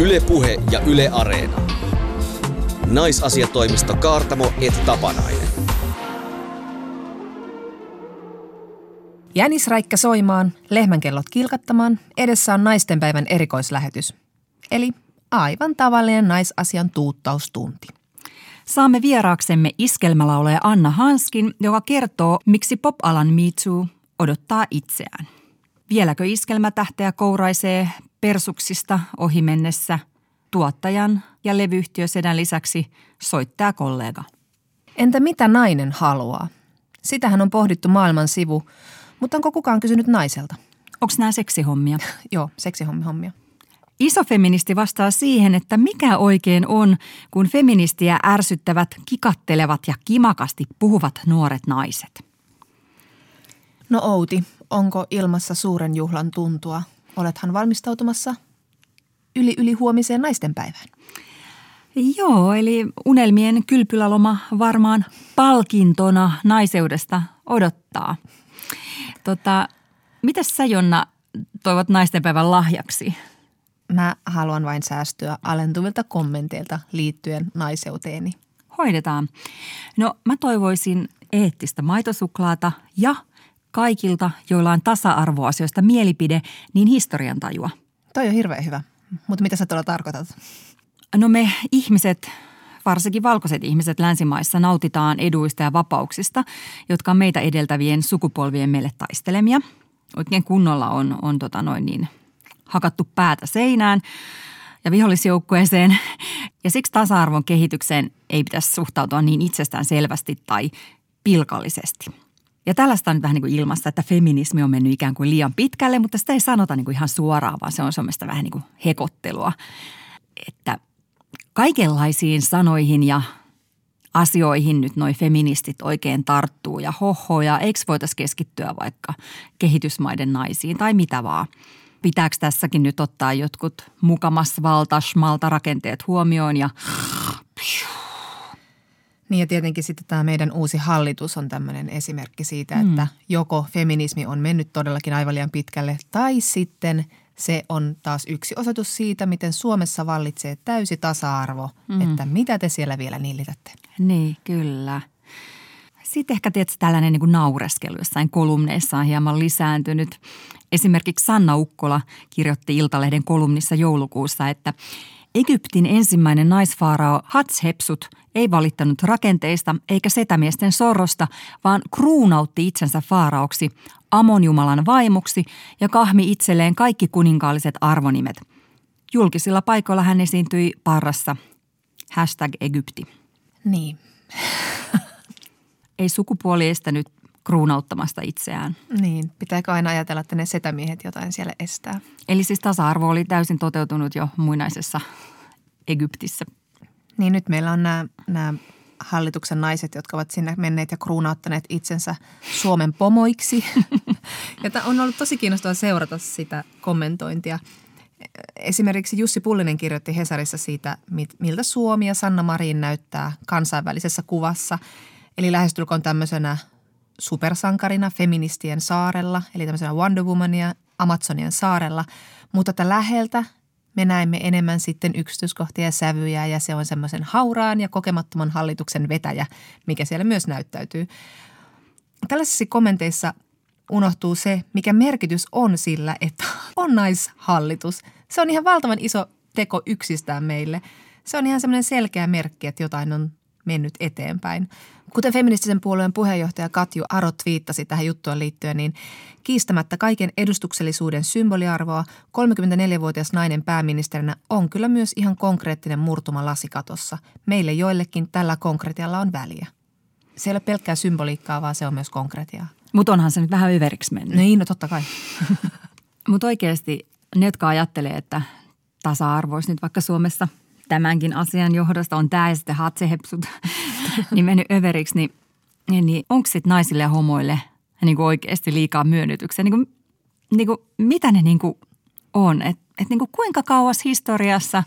Ylepuhe ja Yle Areena. Naisasiatoimisto Kaartamo et Tapanainen. Jänisräikkä soimaan, lehmänkellot kilkattamaan, edessä on naistenpäivän erikoislähetys. Eli aivan tavallinen naisasian tuuttaustunti. Saamme vieraaksemme iskelmälaulaja Anna Hanskin, joka kertoo, miksi pop-alan Me Too odottaa itseään. Vieläkö iskelmätähteä kouraisee persuksista ohi mennessä tuottajan ja levyyhtiösedän lisäksi soittaa kollega. Entä mitä nainen haluaa? Sitähän on pohdittu maailman sivu, mutta onko kukaan kysynyt naiselta? Onko nämä seksihommia? Joo, seksihommia. Iso feministi vastaa siihen, että mikä oikein on, kun feministiä ärsyttävät, kikattelevat ja kimakasti puhuvat nuoret naiset. No Outi, onko ilmassa suuren juhlan tuntua? Olethan valmistautumassa yli yli huomiseen naistenpäivään. Joo, eli unelmien kylpyläloma varmaan palkintona naiseudesta odottaa. Tota, mitä sä Jonna toivot naistenpäivän lahjaksi? Mä haluan vain säästyä alentuvilta kommenteilta liittyen naiseuteeni. Hoidetaan. No mä toivoisin eettistä maitosuklaata ja kaikilta, joilla on tasa-arvoasioista mielipide, niin historian tajua. Toi on hirveän hyvä. Mutta mitä sä tuolla tarkoitat? No me ihmiset, varsinkin valkoiset ihmiset länsimaissa nautitaan eduista ja vapauksista, jotka on meitä edeltävien sukupolvien meille taistelemia. Oikein kunnolla on, on tota noin niin, hakattu päätä seinään ja vihollisjoukkueeseen. Ja siksi tasa-arvon kehitykseen ei pitäisi suhtautua niin itsestään selvästi tai pilkallisesti – ja tällaista on nyt vähän niin kuin ilmassa, että feminismi on mennyt ikään kuin liian pitkälle, mutta sitä ei sanota niin kuin ihan suoraan, vaan se on semmoista vähän niin kuin hekottelua. Että kaikenlaisiin sanoihin ja asioihin nyt noi feministit oikein tarttuu ja hoho ja eikö voitaisiin keskittyä vaikka kehitysmaiden naisiin tai mitä vaan. Pitääkö tässäkin nyt ottaa jotkut mukamas valta, rakenteet huomioon ja niin ja tietenkin sitten tämä meidän uusi hallitus on tämmöinen esimerkki siitä, mm. että joko feminismi on mennyt todellakin aivan liian pitkälle tai sitten se on taas yksi osoitus siitä, miten Suomessa vallitsee täysi tasa-arvo, mm. että mitä te siellä vielä nillitätte. Niin, kyllä. Sitten ehkä tietysti tällainen niin kuin naureskelu jossain kolumneissa on hieman lisääntynyt. Esimerkiksi Sanna Ukkola kirjoitti Iltalehden kolumnissa joulukuussa, että – Egyptin ensimmäinen naisfaarao Hatshepsut ei valittanut rakenteista eikä setämiesten sorrosta, vaan kruunautti itsensä faaraoksi, Amonjumalan vaimuksi ja kahmi itselleen kaikki kuninkaalliset arvonimet. Julkisilla paikoilla hän esiintyi parrassa. Hashtag Egypti. Niin. ei sukupuoli estänyt kruunauttamasta itseään. Niin, pitääkö aina ajatella, että ne setämiehet jotain siellä estää? Eli siis tasa-arvo oli täysin toteutunut jo muinaisessa Egyptissä. Niin nyt meillä on nämä, nämä hallituksen naiset, jotka ovat sinne menneet ja kruunauttaneet itsensä Suomen pomoiksi. ja on ollut tosi kiinnostavaa seurata sitä kommentointia. Esimerkiksi Jussi Pullinen kirjoitti Hesarissa siitä, miltä Suomi ja Sanna Marin näyttää kansainvälisessä kuvassa. Eli lähestulkoon tämmöisenä supersankarina feministien saarella, eli tämmöisenä Wonder Womania Amazonian saarella, mutta että läheltä me näemme enemmän sitten yksityiskohtia ja sävyjä ja se on semmoisen hauraan ja kokemattoman hallituksen vetäjä, mikä siellä myös näyttäytyy. Tällaisissa kommenteissa unohtuu se, mikä merkitys on sillä, että on naishallitus. Se on ihan valtavan iso teko yksistään meille. Se on ihan semmoinen selkeä merkki, että jotain on mennyt eteenpäin. Kuten feministisen puolueen puheenjohtaja Katju Aro twiittasi tähän juttuun liittyen, niin kiistämättä kaiken edustuksellisuuden symboliarvoa 34-vuotias nainen pääministerinä on kyllä myös ihan konkreettinen murtuma lasikatossa. Meille joillekin tällä konkretialla on väliä. Se ei ole pelkkää symboliikkaa, vaan se on myös konkretiaa. Mutta onhan se nyt vähän överiksi mennyt. Niin, no totta kai. Mutta oikeasti ne, jotka ajattelee, että tasa-arvo olisi nyt vaikka Suomessa – tämänkin asian johdosta on tämä ja sitten hatsehepsut niin mennyt överiksi, niin, niin, niin onko sitten naisille ja homoille niin kuin oikeasti liikaa myönnytyksiä? Niin kuin, niin kuin, mitä ne niin kuin on? Et, että niin kuin kuinka kauas historiassa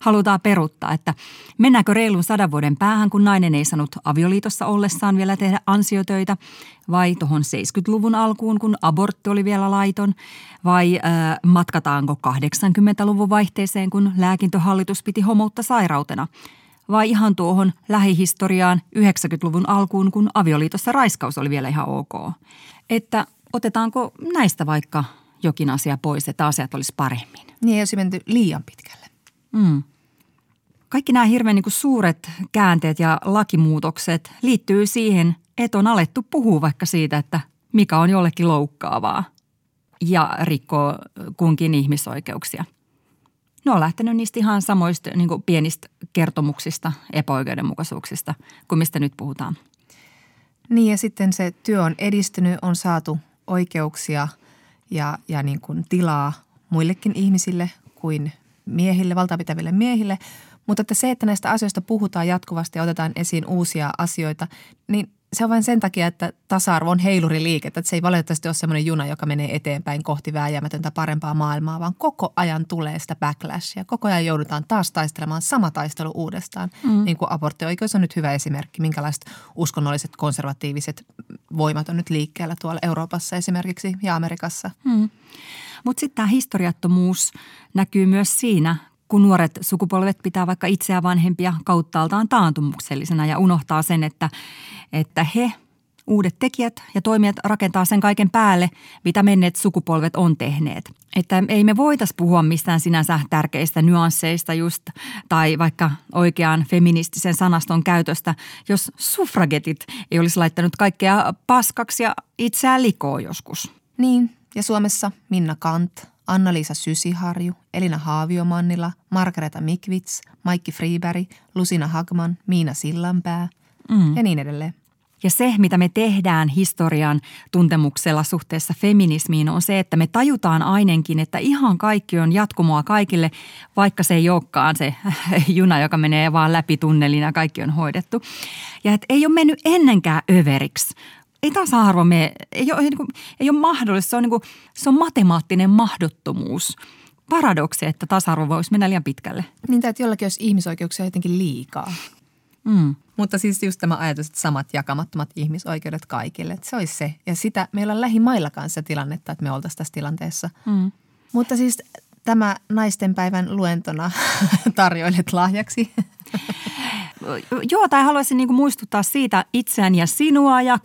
halutaan peruttaa, että mennäänkö reilun sadan vuoden päähän, kun nainen ei saanut avioliitossa ollessaan vielä tehdä ansiotöitä, vai tuohon 70-luvun alkuun, kun abortti oli vielä laiton, vai äh, matkataanko 80-luvun vaihteeseen, kun lääkintöhallitus piti homoutta sairautena, vai ihan tuohon lähihistoriaan 90-luvun alkuun, kun avioliitossa raiskaus oli vielä ihan ok. Että otetaanko näistä vaikka jokin asia pois, että asiat olisi paremmin. Niin ei olisi menty liian pitkälle. Mm. Kaikki nämä hirveän niin kuin suuret käänteet ja lakimuutokset liittyy siihen, että on alettu puhua vaikka siitä, että mikä on jollekin loukkaavaa ja rikkoo kunkin ihmisoikeuksia. Ne on lähtenyt niistä ihan samoista niin kuin pienistä kertomuksista, epäoikeudenmukaisuuksista kuin mistä nyt puhutaan. Niin ja sitten se työ on edistynyt, on saatu oikeuksia – ja, ja niin kuin tilaa muillekin ihmisille kuin miehille, valtapitäville miehille. Mutta että se, että näistä asioista puhutaan jatkuvasti ja otetaan esiin uusia asioita, niin se on vain sen takia, että tasa-arvo on heiluriliike. Että se ei valitettavasti ole semmoinen juna, joka menee eteenpäin kohti vääjäämätöntä parempaa maailmaa, vaan koko ajan tulee sitä backlashia. Koko ajan joudutaan taas taistelemaan sama taistelu uudestaan. Mm. Niin kuin aborttioikeus on nyt hyvä esimerkki, minkälaiset uskonnolliset konservatiiviset voimat on nyt liikkeellä tuolla Euroopassa esimerkiksi ja Amerikassa. Mm. Mutta sitten tämä historiattomuus näkyy myös siinä, kun nuoret sukupolvet pitää vaikka itseä vanhempia kauttaaltaan taantumuksellisena ja unohtaa sen, että, että he, uudet tekijät ja toimijat rakentaa sen kaiken päälle, mitä menneet sukupolvet on tehneet. Että ei me voitais puhua mistään sinänsä tärkeistä nyansseista just, tai vaikka oikean feministisen sanaston käytöstä, jos suffragetit ei olisi laittanut kaikkea paskaksi ja itseään likoon joskus. Niin, ja Suomessa Minna Kant – Anna-Liisa Sysiharju, Elina Haaviomannila, Margareta Mikvits, Maikki Friberg, Lusina Hagman, Miina Sillanpää mm. ja niin edelleen. Ja se, mitä me tehdään historian tuntemuksella suhteessa feminismiin, on se, että me tajutaan ainakin, että ihan kaikki on jatkumoa kaikille, vaikka se ei olekaan se juna, joka menee vaan läpi tunnelin ja kaikki on hoidettu. Ja että ei ole mennyt ennenkään överiksi, ei tasa-arvo me, ei ole, ei, niin kuin, ei ole mahdollista, se on, niin kuin, se on matemaattinen mahdottomuus. Paradoksi, että tasa-arvo voisi mennä liian pitkälle. Niin, että jollakin olisi ihmisoikeuksia jotenkin liikaa. Mm. Mutta siis just tämä ajatus, että samat jakamattomat ihmisoikeudet kaikille, että se olisi se. Ja sitä meillä on lähimailla kanssa tilannetta, että me oltaisiin tässä tilanteessa. Mm. Mutta siis tämä naistenpäivän luentona tarjoilet lahjaksi. Joo, tai haluaisin niin muistuttaa siitä itseään ja sinua ja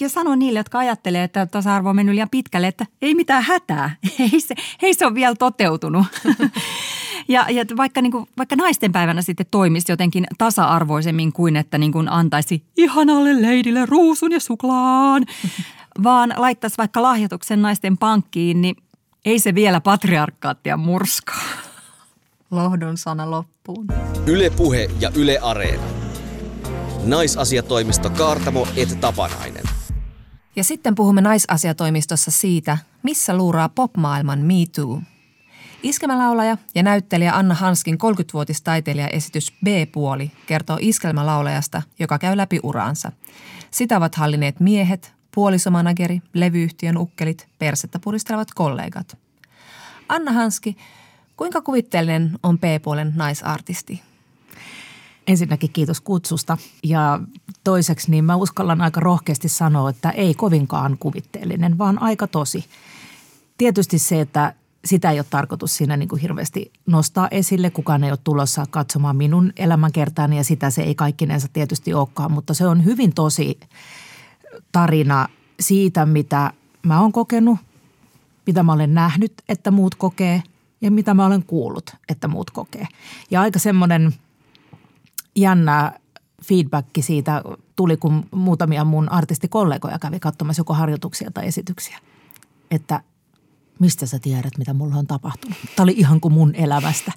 ja sano niille, jotka ajattelee, että tasa-arvo on mennyt liian pitkälle, että ei mitään hätää. Ei se, ei se ole vielä toteutunut. ja, ja vaikka, niin kuin, vaikka naisten päivänä sitten toimisi jotenkin tasa-arvoisemmin kuin, että niin kuin antaisi ihanalle leidille ruusun ja suklaan, vaan laittaisi vaikka lahjoituksen naisten pankkiin, niin ei se vielä patriarkkaattia murskaa. Lohdon sana loppuun. Yle Puhe ja Yle Areena. Naisasiatoimisto Kaartamo et Tapanainen. Ja sitten puhumme naisasiatoimistossa siitä, missä luuraa popmaailman Me Too. Iskelmälaulaja ja näyttelijä Anna Hanskin 30-vuotistaiteilijaesitys B-puoli kertoo iskelmälaulajasta, joka käy läpi uraansa. Sitä ovat hallineet miehet, puolisomanageri, levyyhtiön ukkelit, persettä puristelevat kollegat. Anna Hanski, kuinka kuvitteellinen on B-puolen naisartisti? Ensinnäkin kiitos kutsusta ja toiseksi niin mä uskallan aika rohkeasti sanoa, että ei kovinkaan kuvitteellinen, vaan aika tosi. Tietysti se, että sitä ei ole tarkoitus siinä niin kuin hirveästi nostaa esille. Kukaan ei ole tulossa katsomaan minun elämänkertaani ja sitä se ei kaikkinensa tietysti olekaan, mutta se on hyvin tosi tarina siitä, mitä mä oon kokenut, mitä mä olen nähnyt, että muut kokee ja mitä mä olen kuullut, että muut kokee. Ja aika semmoinen – jännä feedback siitä tuli, kun muutamia mun artistikollegoja kävi katsomassa joko harjoituksia tai esityksiä. Että mistä sä tiedät, mitä mulla on tapahtunut? Tämä oli ihan kuin mun elämästä.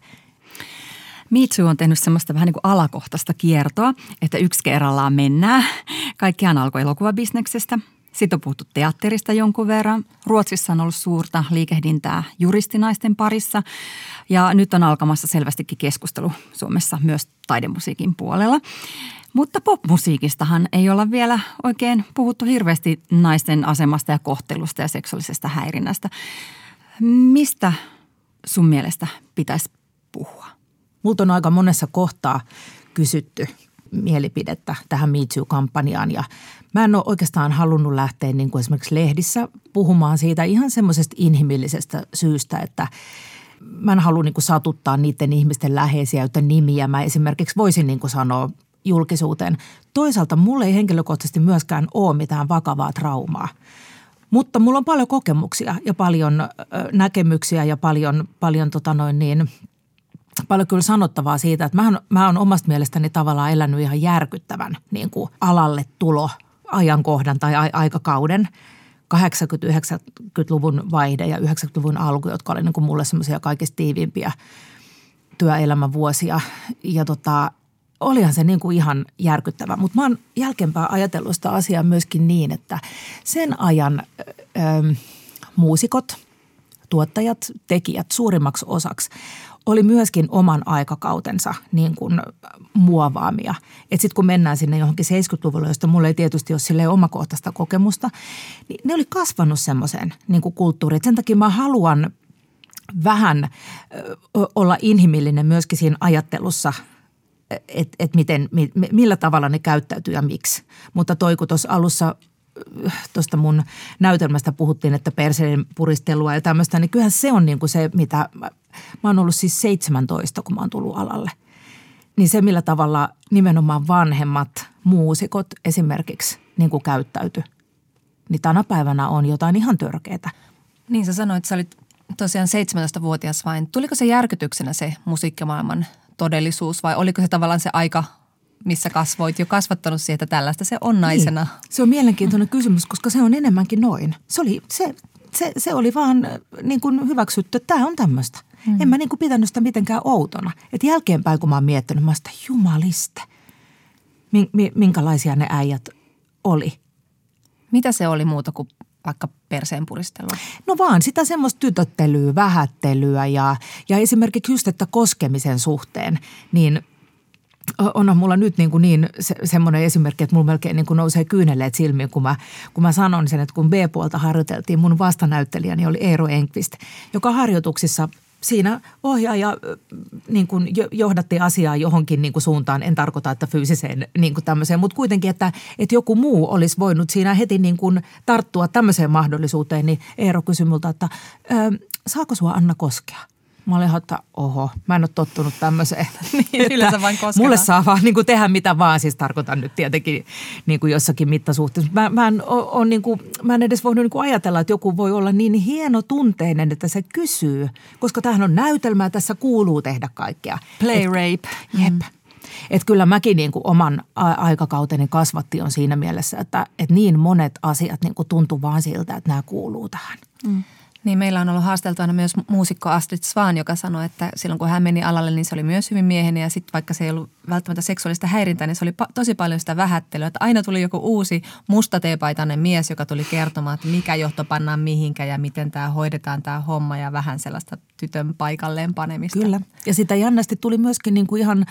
Mitsu on tehnyt semmoista vähän niin kuin alakohtaista kiertoa, että yksi kerrallaan mennään. Kaikkiaan alkoi elokuvabisneksestä. Sitten on puhuttu teatterista jonkun verran. Ruotsissa on ollut suurta liikehdintää juristinaisten parissa. Ja nyt on alkamassa selvästikin keskustelu Suomessa myös taidemusiikin puolella. Mutta popmusiikistahan ei olla vielä oikein puhuttu hirveästi naisten asemasta ja kohtelusta ja seksuaalisesta häirinnästä. Mistä sun mielestä pitäisi puhua? Multa on aika monessa kohtaa kysytty mielipidettä tähän Me Too-kampanjaan ja mä en ole oikeastaan halunnut lähteä niin kuin esimerkiksi lehdissä puhumaan siitä ihan semmoisesta inhimillisestä syystä, että mä en halua niin kuin satuttaa niiden ihmisten läheisiä, joiden nimiä mä esimerkiksi voisin niin kuin sanoa julkisuuteen. Toisaalta mulle ei henkilökohtaisesti myöskään ole mitään vakavaa traumaa. Mutta mulla on paljon kokemuksia ja paljon näkemyksiä ja paljon, paljon tota noin niin, paljon kyllä sanottavaa siitä, että mä, oon omasta mielestäni tavallaan elänyt ihan järkyttävän niin kuin alalle tulo ajankohdan tai a- aikakauden. 80-90-luvun vaihde ja 90-luvun alku, jotka oli niin kuin mulle semmoisia kaikista tiiviimpiä työelämän vuosia. Ja tota, olihan se niin kuin ihan järkyttävä. Mutta mä oon jälkeenpäin ajatellut sitä asiaa myöskin niin, että sen ajan ö, muusikot, tuottajat, tekijät suurimmaksi osaksi oli myöskin oman aikakautensa niin kuin muovaamia. Että sitten kun mennään sinne johonkin 70-luvulle, josta mulla ei tietysti ole sille omakohtaista kokemusta, niin ne oli kasvanut semmoiseen niin kuin kulttuuriin. Sen takia mä haluan vähän olla inhimillinen myöskin siinä ajattelussa – että et miten, millä tavalla ne käyttäytyy ja miksi. Mutta toi, kun tuossa alussa tuosta mun näytelmästä puhuttiin, että perseen puristelua ja tämmöistä, niin kyllähän se on niin kuin se, mitä mä, mä oon ollut siis 17, kun mä oon tullut alalle. Niin se, millä tavalla nimenomaan vanhemmat muusikot esimerkiksi niin kuin käyttäytyi, niin tänä päivänä on jotain ihan törkeää. Niin sä sanoit, että sä olit tosiaan 17-vuotias vain. Tuliko se järkytyksenä se musiikkimaailman todellisuus vai oliko se tavallaan se aika, missä kasvoit jo kasvattanut siihen, että tällaista se on naisena? Niin. Se on mielenkiintoinen kysymys, koska se on enemmänkin noin. Se oli, se, se, se oli vaan äh, niin kuin hyväksytty, että tämä on tämmöistä. Hmm. En mä niin kuin pitänyt sitä mitenkään outona. Että jälkeenpäin, kun mä oon miettinyt, mä sitä jumaliste, minkälaisia ne äijät oli. Mitä se oli muuta kuin vaikka perseen puristelua? No vaan sitä semmoista tytöttelyä, vähättelyä ja, ja esimerkiksi just, että koskemisen suhteen, niin onhan mulla nyt niin, kuin niin se, semmoinen esimerkki, että mulla melkein niin kuin nousee kyyneleet silmiin, kun mä, kun mä sanon sen, että kun B-puolta harjoiteltiin, mun vastanäyttelijäni oli Eero Enqvist, joka harjoituksissa – siinä ohjaaja niin kuin johdatti asiaa johonkin niin kuin suuntaan. En tarkoita, että fyysiseen niin kuin tämmöiseen, mutta kuitenkin, että, että joku muu olisi voinut siinä heti niin kuin tarttua tämmöiseen mahdollisuuteen. Niin Eero kysyi multa, että saako sua Anna koskea? Mä olin että oho, mä en ole tottunut tämmöiseen. niin, Yleensä vain koskeva. Mulle saa vaan niin kuin tehdä mitä vaan, siis tarkoitan nyt tietenkin niin kuin jossakin mittasuhteessa. Mä, mä, en, on, niin kuin, mä en edes voinut niin kuin ajatella, että joku voi olla niin hieno tunteinen, että se kysyy. Koska tämähän on näytelmä ja tässä kuuluu tehdä kaikkea. Play Et, rape. Jep. Mm. Että kyllä mäkin niin kuin oman aikakauteni kasvatti on siinä mielessä, että, että niin monet asiat niin kuin tuntuu vaan siltä, että nämä kuuluu tähän. Mm. Niin meillä on ollut haasteltavana myös muusikko Astrid Svan, joka sanoi, että silloin kun hän meni alalle, niin se oli myös hyvin miehen ja sitten vaikka se ei ollut välttämättä seksuaalista häirintää, niin se oli pa- tosi paljon sitä vähättelyä. Että aina tuli joku uusi mustateepaitainen mies, joka tuli kertomaan, että mikä johto pannaan mihinkä ja miten tämä hoidetaan tämä homma ja vähän sellaista tytön paikalleen panemista. Kyllä. Ja sitä jännästi tuli myöskin niin kuin ihan,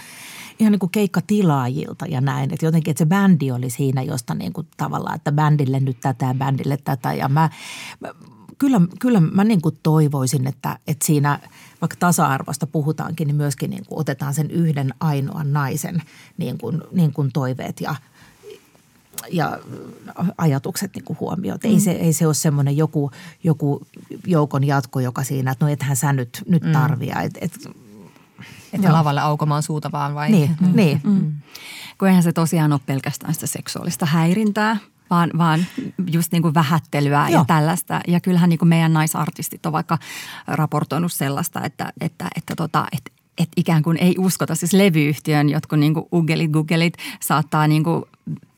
ihan niin kuin keikkatilaajilta ja näin. Että jotenkin, että se bändi oli siinä, josta niin kuin tavallaan, että bändille nyt tätä ja bändille tätä. Ja mä, mä kyllä, kyllä mä niin kuin toivoisin, että, että siinä vaikka tasa-arvosta puhutaankin, niin myöskin niin kuin otetaan sen yhden ainoan naisen niin kuin, niin kuin toiveet ja, ja ajatukset niin kuin huomioon. Mm. Ei, se, ei se ole semmoinen joku, joku joukon jatko, joka siinä, että no ethän sä nyt, nyt mm. tarvii. Et, et, että lavalle aukomaan suuta vaan vai? Niin, mm. niin. Mm. Kun eihän se tosiaan ole pelkästään sitä seksuaalista häirintää, vaan, vaan just niin kuin vähättelyä Joo. ja tällaista. Ja kyllähän niin kuin meidän naisartistit on vaikka raportoinut sellaista, että, että, että, tota, että että ikään kuin ei uskota, siis levyyhtiön jotkut niin kuin uggelit, guggelit saattaa niin kuin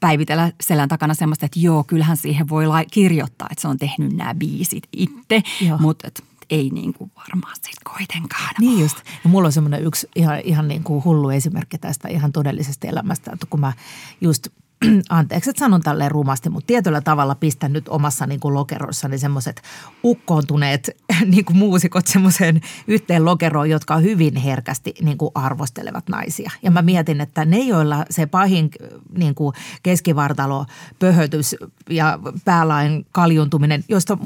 päivitellä selän takana semmoista, että joo, kyllähän siihen voi kirjoittaa, että se on tehnyt nämä biisit itse, mutta ei niin kuin varmaan sitten kuitenkaan. Niin just. Ja mulla on semmoinen yksi ihan, ihan niin kuin hullu esimerkki tästä ihan todellisesta elämästä, että kun mä just anteeksi, että sanon tälleen rumasti, mutta tietyllä tavalla pistän nyt omassa niin kuin lokerossani semmoiset ukkoontuneet niin kuin muusikot semmoiseen yhteen lokeroon, jotka hyvin herkästi niin kuin arvostelevat naisia. Ja mä mietin, että ne, joilla se pahin niin kuin keskivartalo, pöhötys ja päälain kaljuntuminen, josta,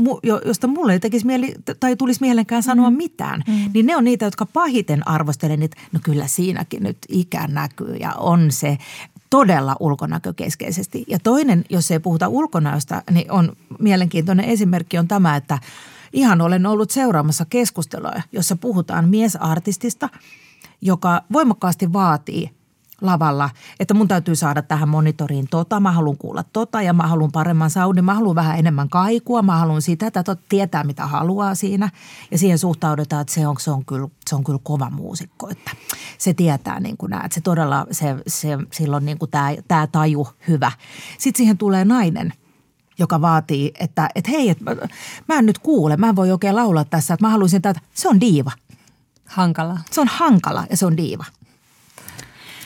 josta mulle ei tekisi mieli tai tulisi mielenkään sanoa mm. mitään, mm. niin ne on niitä, jotka pahiten arvostelen, että no kyllä siinäkin nyt ikä näkyy ja on se todella ulkonäkökeskeisesti. Ja toinen, jos ei puhuta ulkonäöstä, niin on mielenkiintoinen esimerkki on tämä, että ihan olen ollut seuraamassa keskustelua, jossa puhutaan miesartistista, joka voimakkaasti vaatii lavalla, että mun täytyy saada tähän monitoriin tota, mä haluan kuulla tota ja mä haluan paremman saudin, mä haluan vähän enemmän kaikua, mä haluan sitä, että tietää mitä haluaa siinä ja siihen suhtaudutaan, että se on, se on, kyllä, se on kyllä kova muusikko, että se tietää niin kuin näet, se todella, se, se, silloin niin kuin tämä, tämä taju hyvä. Sitten siihen tulee nainen – joka vaatii, että, että hei, että mä, mä en nyt kuule, mä en voi oikein laulaa tässä, että mä haluaisin että se on diiva. Hankala. Se on hankala ja se on diiva.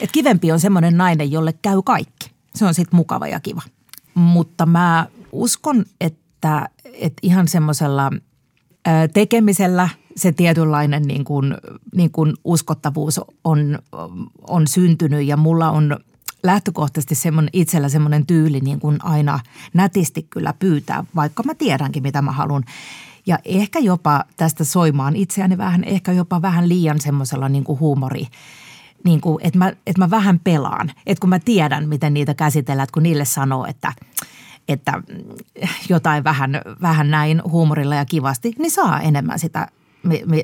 Et kivempi on semmoinen nainen, jolle käy kaikki. Se on sitten mukava ja kiva. Mutta mä uskon, että, että ihan semmoisella tekemisellä se tietynlainen niin kuin, niin kuin uskottavuus on, on syntynyt ja mulla on lähtökohtaisesti semmoinen, itsellä semmoinen tyyli niin kuin aina nätisti kyllä pyytää, vaikka mä tiedänkin mitä mä haluan. Ja ehkä jopa tästä soimaan itseäni vähän, ehkä jopa vähän liian semmoisella niin kuin huumori niin kuin, että, mä, että mä vähän pelaan. Että kun mä tiedän, miten niitä käsitellään, että kun niille sanoo, että, että jotain vähän, vähän näin huumorilla ja kivasti, niin saa enemmän sitä,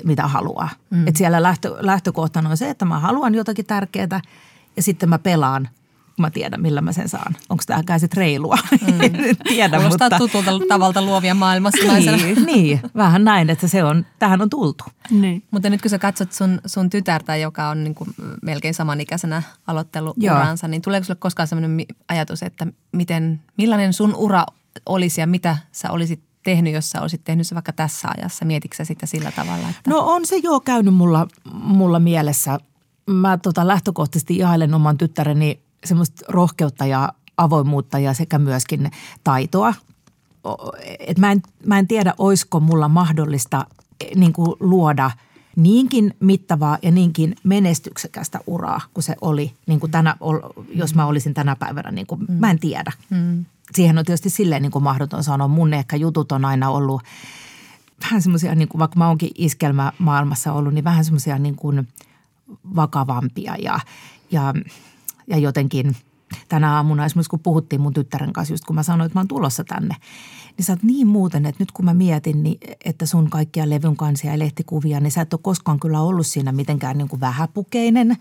mitä haluaa. Mm. Että siellä lähtö, lähtökohtana on se, että mä haluan jotakin tärkeää ja sitten mä pelaan mä tiedän, millä mä sen saan. Onko tämä sitten reilua? Mm. Tiedän, Kuulostaa mutta... tutulta tavalta luovia maailmassa niin, niin, vähän näin, että se on, tähän on tultu. Niin. Mutta nyt kun sä katsot sun, sun tytärtä, joka on niin kuin melkein samanikäisenä aloitteluuransa, niin tuleeko sulle koskaan sellainen ajatus, että miten, millainen sun ura olisi ja mitä sä olisit tehnyt, jos sä olisit tehnyt se vaikka tässä ajassa? Mietitkö sitä sillä tavalla? Että... No on se jo käynyt mulla, mulla mielessä. Mä tota lähtökohtaisesti ihailen oman tyttäreni semmoista rohkeutta ja avoimuutta ja sekä myöskin taitoa. Et mä, en, mä en tiedä, olisiko mulla mahdollista eh, niin kuin luoda niinkin mittavaa ja niinkin menestyksekästä uraa kuin se oli, niin kuin tänä, jos mä olisin tänä päivänä. Niin kuin, mm. Mä en tiedä. Mm. Siihen on tietysti silleen niin kuin mahdoton sanoa. Mun ehkä jutut on aina ollut vähän semmoisia, niin kuin, vaikka mä oonkin iskelmämaailmassa ollut, niin vähän semmoisia niin kuin vakavampia ja, ja – ja jotenkin tänä aamuna esimerkiksi kun puhuttiin mun tyttären kanssa, just kun mä sanoin, että mä oon tulossa tänne, niin sä oot niin muuten, että nyt kun mä mietin, niin, että sun kaikkia levyn kansia ja lehtikuvia, niin sä et ole koskaan kyllä ollut siinä mitenkään niin kuin vähäpukeinen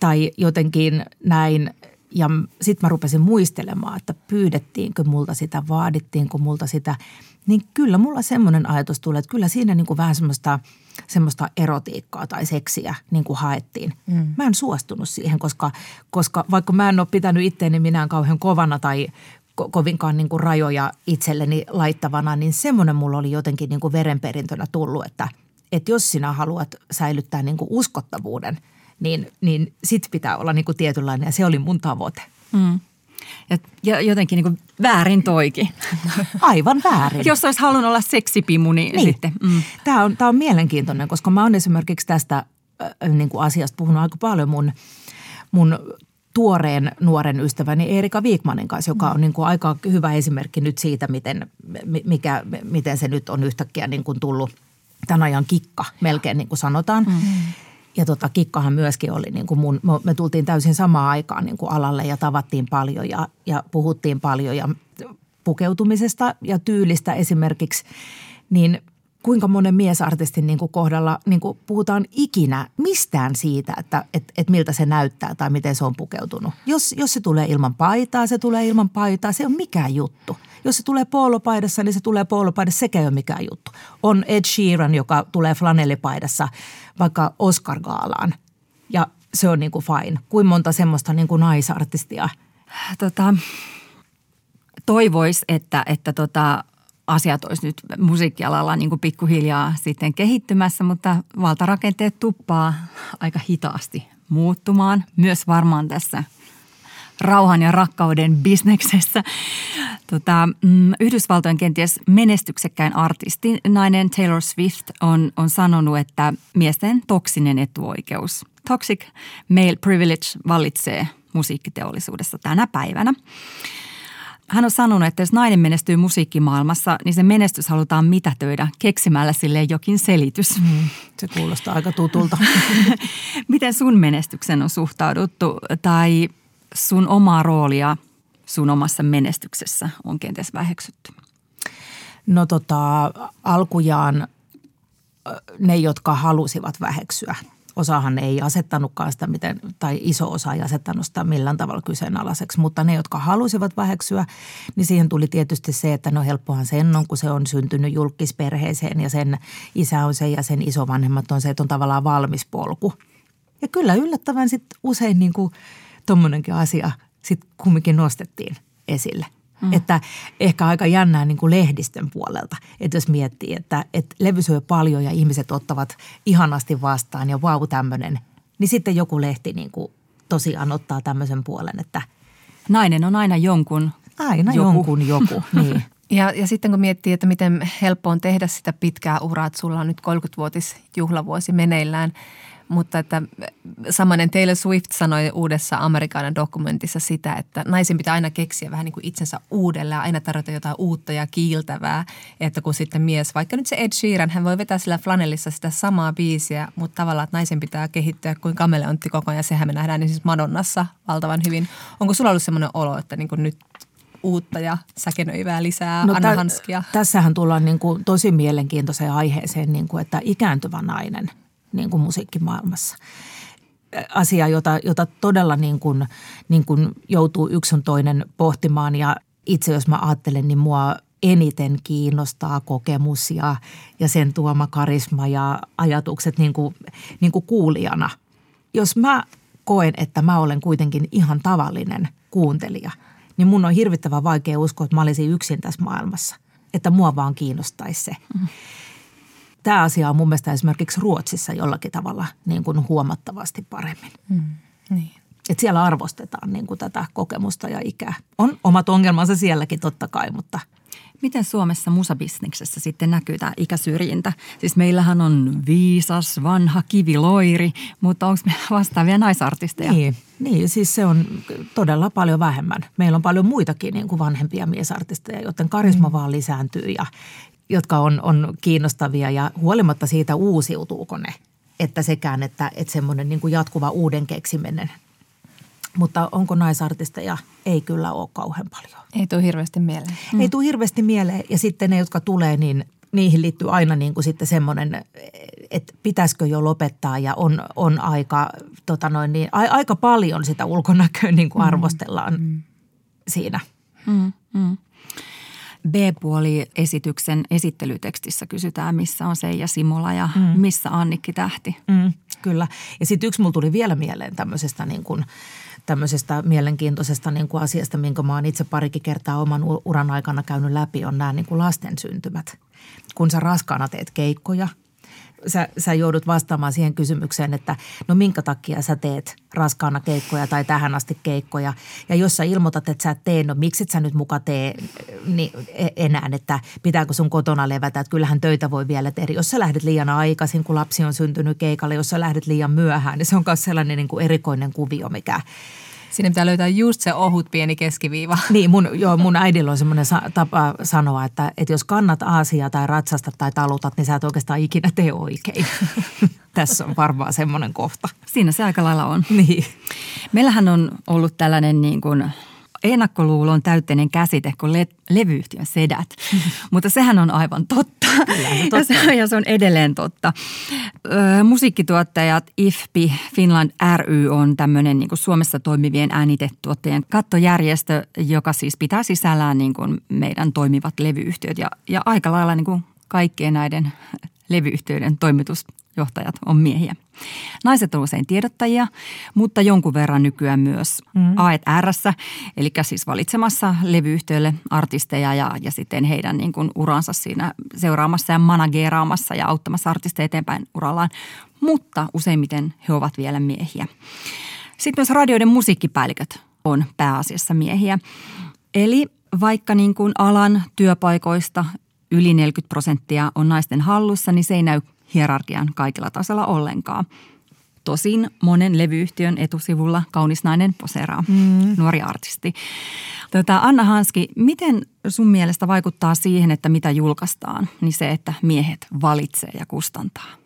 tai jotenkin näin. Ja sitten mä rupesin muistelemaan, että pyydettiinkö multa sitä, vaadittiinko multa sitä – niin kyllä mulla semmoinen ajatus tulee, että kyllä siinä niin kuin vähän semmoista, semmoista erotiikkaa tai seksiä niin kuin haettiin. Mm. Mä en suostunut siihen, koska, koska vaikka mä en ole pitänyt itteeni minään kauhean kovana tai ko- kovinkaan niin kuin rajoja itselleni laittavana, niin semmoinen mulla oli jotenkin niin kuin verenperintönä tullut, että, että jos sinä haluat säilyttää niin kuin uskottavuuden, niin, niin sit pitää olla niin kuin tietynlainen ja se oli mun tavoite. Mm. Ja, ja jotenkin niin kuin väärin toiki. Aivan väärin. Jos olisi halunnut olla seksipimu, niin, niin. sitten. Mm. Tämä, on, tämä on mielenkiintoinen, koska mä oon esimerkiksi tästä äh, niin kuin asiasta puhunut aika paljon mun, mun tuoreen nuoren ystäväni Erika Viikmanin kanssa, joka on niin kuin aika hyvä esimerkki nyt siitä, miten, mikä, miten se nyt on yhtäkkiä niin kuin tullut tämän ajan kikka, melkein niin kuin sanotaan. Mm ja tota, Kikkahan myöskin oli, niin kuin mun, me tultiin täysin samaan aikaan niin kuin alalle ja tavattiin paljon ja, ja puhuttiin paljon ja pukeutumisesta ja tyylistä esimerkiksi, niin kuinka monen miesartistin niin kuin kohdalla niin kuin puhutaan ikinä mistään siitä, että et, et miltä se näyttää tai miten se on pukeutunut. Jos, jos se tulee ilman paitaa, se tulee ilman paitaa, se on mikään juttu. Jos se tulee poolopaidassa, niin se tulee poolopaidassa, sekä ei ole mikään juttu. On Ed Sheeran, joka tulee flanellipaidassa vaikka Oscar-gaalaan ja se on niin kuin fine. Kuin monta semmoista niin kuin naisartistia? Tota, toivois, että, että tota, asiat olisi nyt musiikkialalla niin kuin pikkuhiljaa sitten kehittymässä, mutta valtarakenteet tuppaa aika hitaasti muuttumaan. Myös varmaan tässä rauhan ja rakkauden bisneksessä. Tota, mm, Yhdysvaltojen kenties menestyksekkäin artisti, nainen Taylor Swift, on, on sanonut, että miesten toksinen etuoikeus, toxic male privilege, vallitsee musiikkiteollisuudessa tänä päivänä hän on sanonut, että jos nainen menestyy musiikkimaailmassa, niin se menestys halutaan mitätöidä keksimällä sille jokin selitys. Mm, se kuulostaa aika tutulta. Miten sun menestyksen on suhtauduttu tai sun omaa roolia sun omassa menestyksessä on kenties väheksytty? No tota, alkujaan ne, jotka halusivat väheksyä – osahan ei asettanutkaan sitä, miten, tai iso osa ei asettanut sitä millään tavalla kyseenalaiseksi, mutta ne, jotka halusivat väheksyä, niin siihen tuli tietysti se, että no helppohan sen on, kun se on syntynyt julkisperheeseen ja sen isä on se ja sen isovanhemmat on se, että on tavallaan valmis polku. Ja kyllä yllättävän sitten usein niin kuin tuommoinenkin asia sitten kumminkin nostettiin esille – Mm. Että ehkä aika jännää niin kuin lehdistön puolelta, että jos miettii, että, että levy syö paljon ja ihmiset ottavat ihanasti vastaan ja vau tämmöinen, niin sitten joku lehti niin kuin tosiaan ottaa tämmöisen puolen, että Nainen on aina jonkun Aina joku. jonkun joku, niin. Ja, ja sitten kun miettii, että miten helppo on tehdä sitä pitkää uraa, että sulla on nyt 30-vuotis juhlavuosi meneillään – mutta että samanen Taylor Swift sanoi uudessa Amerikanan dokumentissa sitä, että naisen pitää aina keksiä vähän niin kuin itsensä uudelleen aina tarjota jotain uutta ja kiiltävää. Että kun sitten mies, vaikka nyt se Ed Sheeran, hän voi vetää sillä flanellissa sitä samaa biisiä, mutta tavallaan, että naisen pitää kehittyä kuin kameleontti koko ajan. Sehän me nähdään niin siis Madonnassa valtavan hyvin. Onko sulla ollut semmoinen olo, että niin kuin nyt uutta ja säkenöivää lisää, no, Anna Hanskia? Tässähän tullaan niin kuin tosi mielenkiintoiseen aiheeseen, niin kuin, että ikääntyvä nainen – niin kuin musiikkimaailmassa. Asia, jota, jota todella niin kuin, niin kuin joutuu yksi on toinen pohtimaan ja itse jos mä ajattelen, niin mua eniten kiinnostaa kokemus ja, ja sen tuoma karisma ja ajatukset niin kuin, niin kuin kuulijana. Jos mä koen, että mä olen kuitenkin ihan tavallinen kuuntelija, niin mun on hirvittävän vaikea uskoa, että mä olisin yksin tässä maailmassa. Että mua vaan kiinnostaisi se. Mm tämä asia on mun mielestä esimerkiksi Ruotsissa jollakin tavalla niin kuin huomattavasti paremmin. Mm, niin. Et siellä arvostetaan niin kuin tätä kokemusta ja ikää. On omat ongelmansa sielläkin totta kai, mutta – Miten Suomessa musabisneksessä sitten näkyy tämä ikäsyrjintä? Siis meillähän on viisas, vanha kiviloiri, mutta onko me vastaavia naisartisteja? Niin, niin, siis se on todella paljon vähemmän. Meillä on paljon muitakin niin kuin vanhempia miesartisteja, joten karisma mm. vaan lisääntyy ja, jotka on, on kiinnostavia ja huolimatta siitä uusiutuuko ne. Että sekään, että, että semmoinen niin kuin jatkuva uuden keksiminen. Mutta onko naisartisteja? Ei kyllä ole kauhean paljon. Ei tule hirveästi mieleen. Mm. Ei tule hirveästi mieleen ja sitten ne, jotka tulee, niin niihin liittyy aina niin kuin sitten semmoinen, että pitäisikö jo lopettaa ja on, on aika, tota noin niin, a, aika paljon sitä ulkonäköä niin kuin mm. arvostellaan mm. siinä. Mm. Mm. B-puoli esityksen esittelytekstissä kysytään, missä on Seija Simola ja mm. missä Annikki Tähti. Mm, kyllä. Ja sitten yksi mulla tuli vielä mieleen tämmöisestä niin kuin, tämmöisestä mielenkiintoisesta niin kuin asiasta, minkä mä oon itse parikin kertaa oman uran aikana käynyt läpi, on nämä niin kuin lasten syntymät. Kun sä raskaana teet keikkoja – sä, sä joudut vastaamaan siihen kysymykseen, että no minkä takia sä teet raskaana keikkoja tai tähän asti keikkoja. Ja jos sä ilmoitat, että sä et tee, no miksi sä nyt muka tee niin e, enää, että pitääkö sun kotona levätä, että kyllähän töitä voi vielä tehdä. Jos sä lähdet liian aikaisin, kun lapsi on syntynyt keikalle, jos sä lähdet liian myöhään, niin se on myös sellainen niin kuin erikoinen kuvio, mikä – Sinne pitää löytää just se ohut pieni keskiviiva. Niin, mun, joo, mun äidillä on semmoinen sa- tapa sanoa, että, että jos kannat aasia tai ratsasta tai talutat, niin sä et oikeastaan ikinä tee oikein. Tässä on varmaan semmoinen kohta. Siinä se aika lailla on. Niin. Meillähän on ollut tällainen niin kuin ennakkoluulon täytteinen käsite kuin le- levyyhtiön sedät, mutta sehän on aivan totta. Kyllä, totta. Ja, se, ja se on edelleen totta. Ö, musiikkituottajat IFPI Finland ry on tämmöinen niin kuin Suomessa toimivien äänitetuottajien kattojärjestö, joka siis pitää sisällään niin kuin meidän toimivat levyyhtiöt ja, ja aika lailla niin kuin kaikkien näiden levyyhtiöiden toimitus johtajat on miehiä. Naiset on usein tiedottajia, mutta jonkun verran nykyään myös mm. AET-Rssä, eli siis valitsemassa levyyhtiöille artisteja ja, ja sitten heidän niin kuin uransa siinä seuraamassa ja manageeraamassa ja auttamassa artisteja eteenpäin urallaan, mutta useimmiten he ovat vielä miehiä. Sitten myös radioiden musiikkipäälliköt on pääasiassa miehiä. Eli vaikka niin kuin alan työpaikoista yli 40 prosenttia on naisten hallussa, niin se ei näy hierarkian kaikilla tasolla ollenkaan. Tosin monen levyyhtiön etusivulla kaunis nainen poseraa, mm. nuori artisti. Tota, Anna Hanski, miten sun mielestä vaikuttaa siihen, että mitä julkaistaan, niin se, että miehet valitsee ja kustantaa?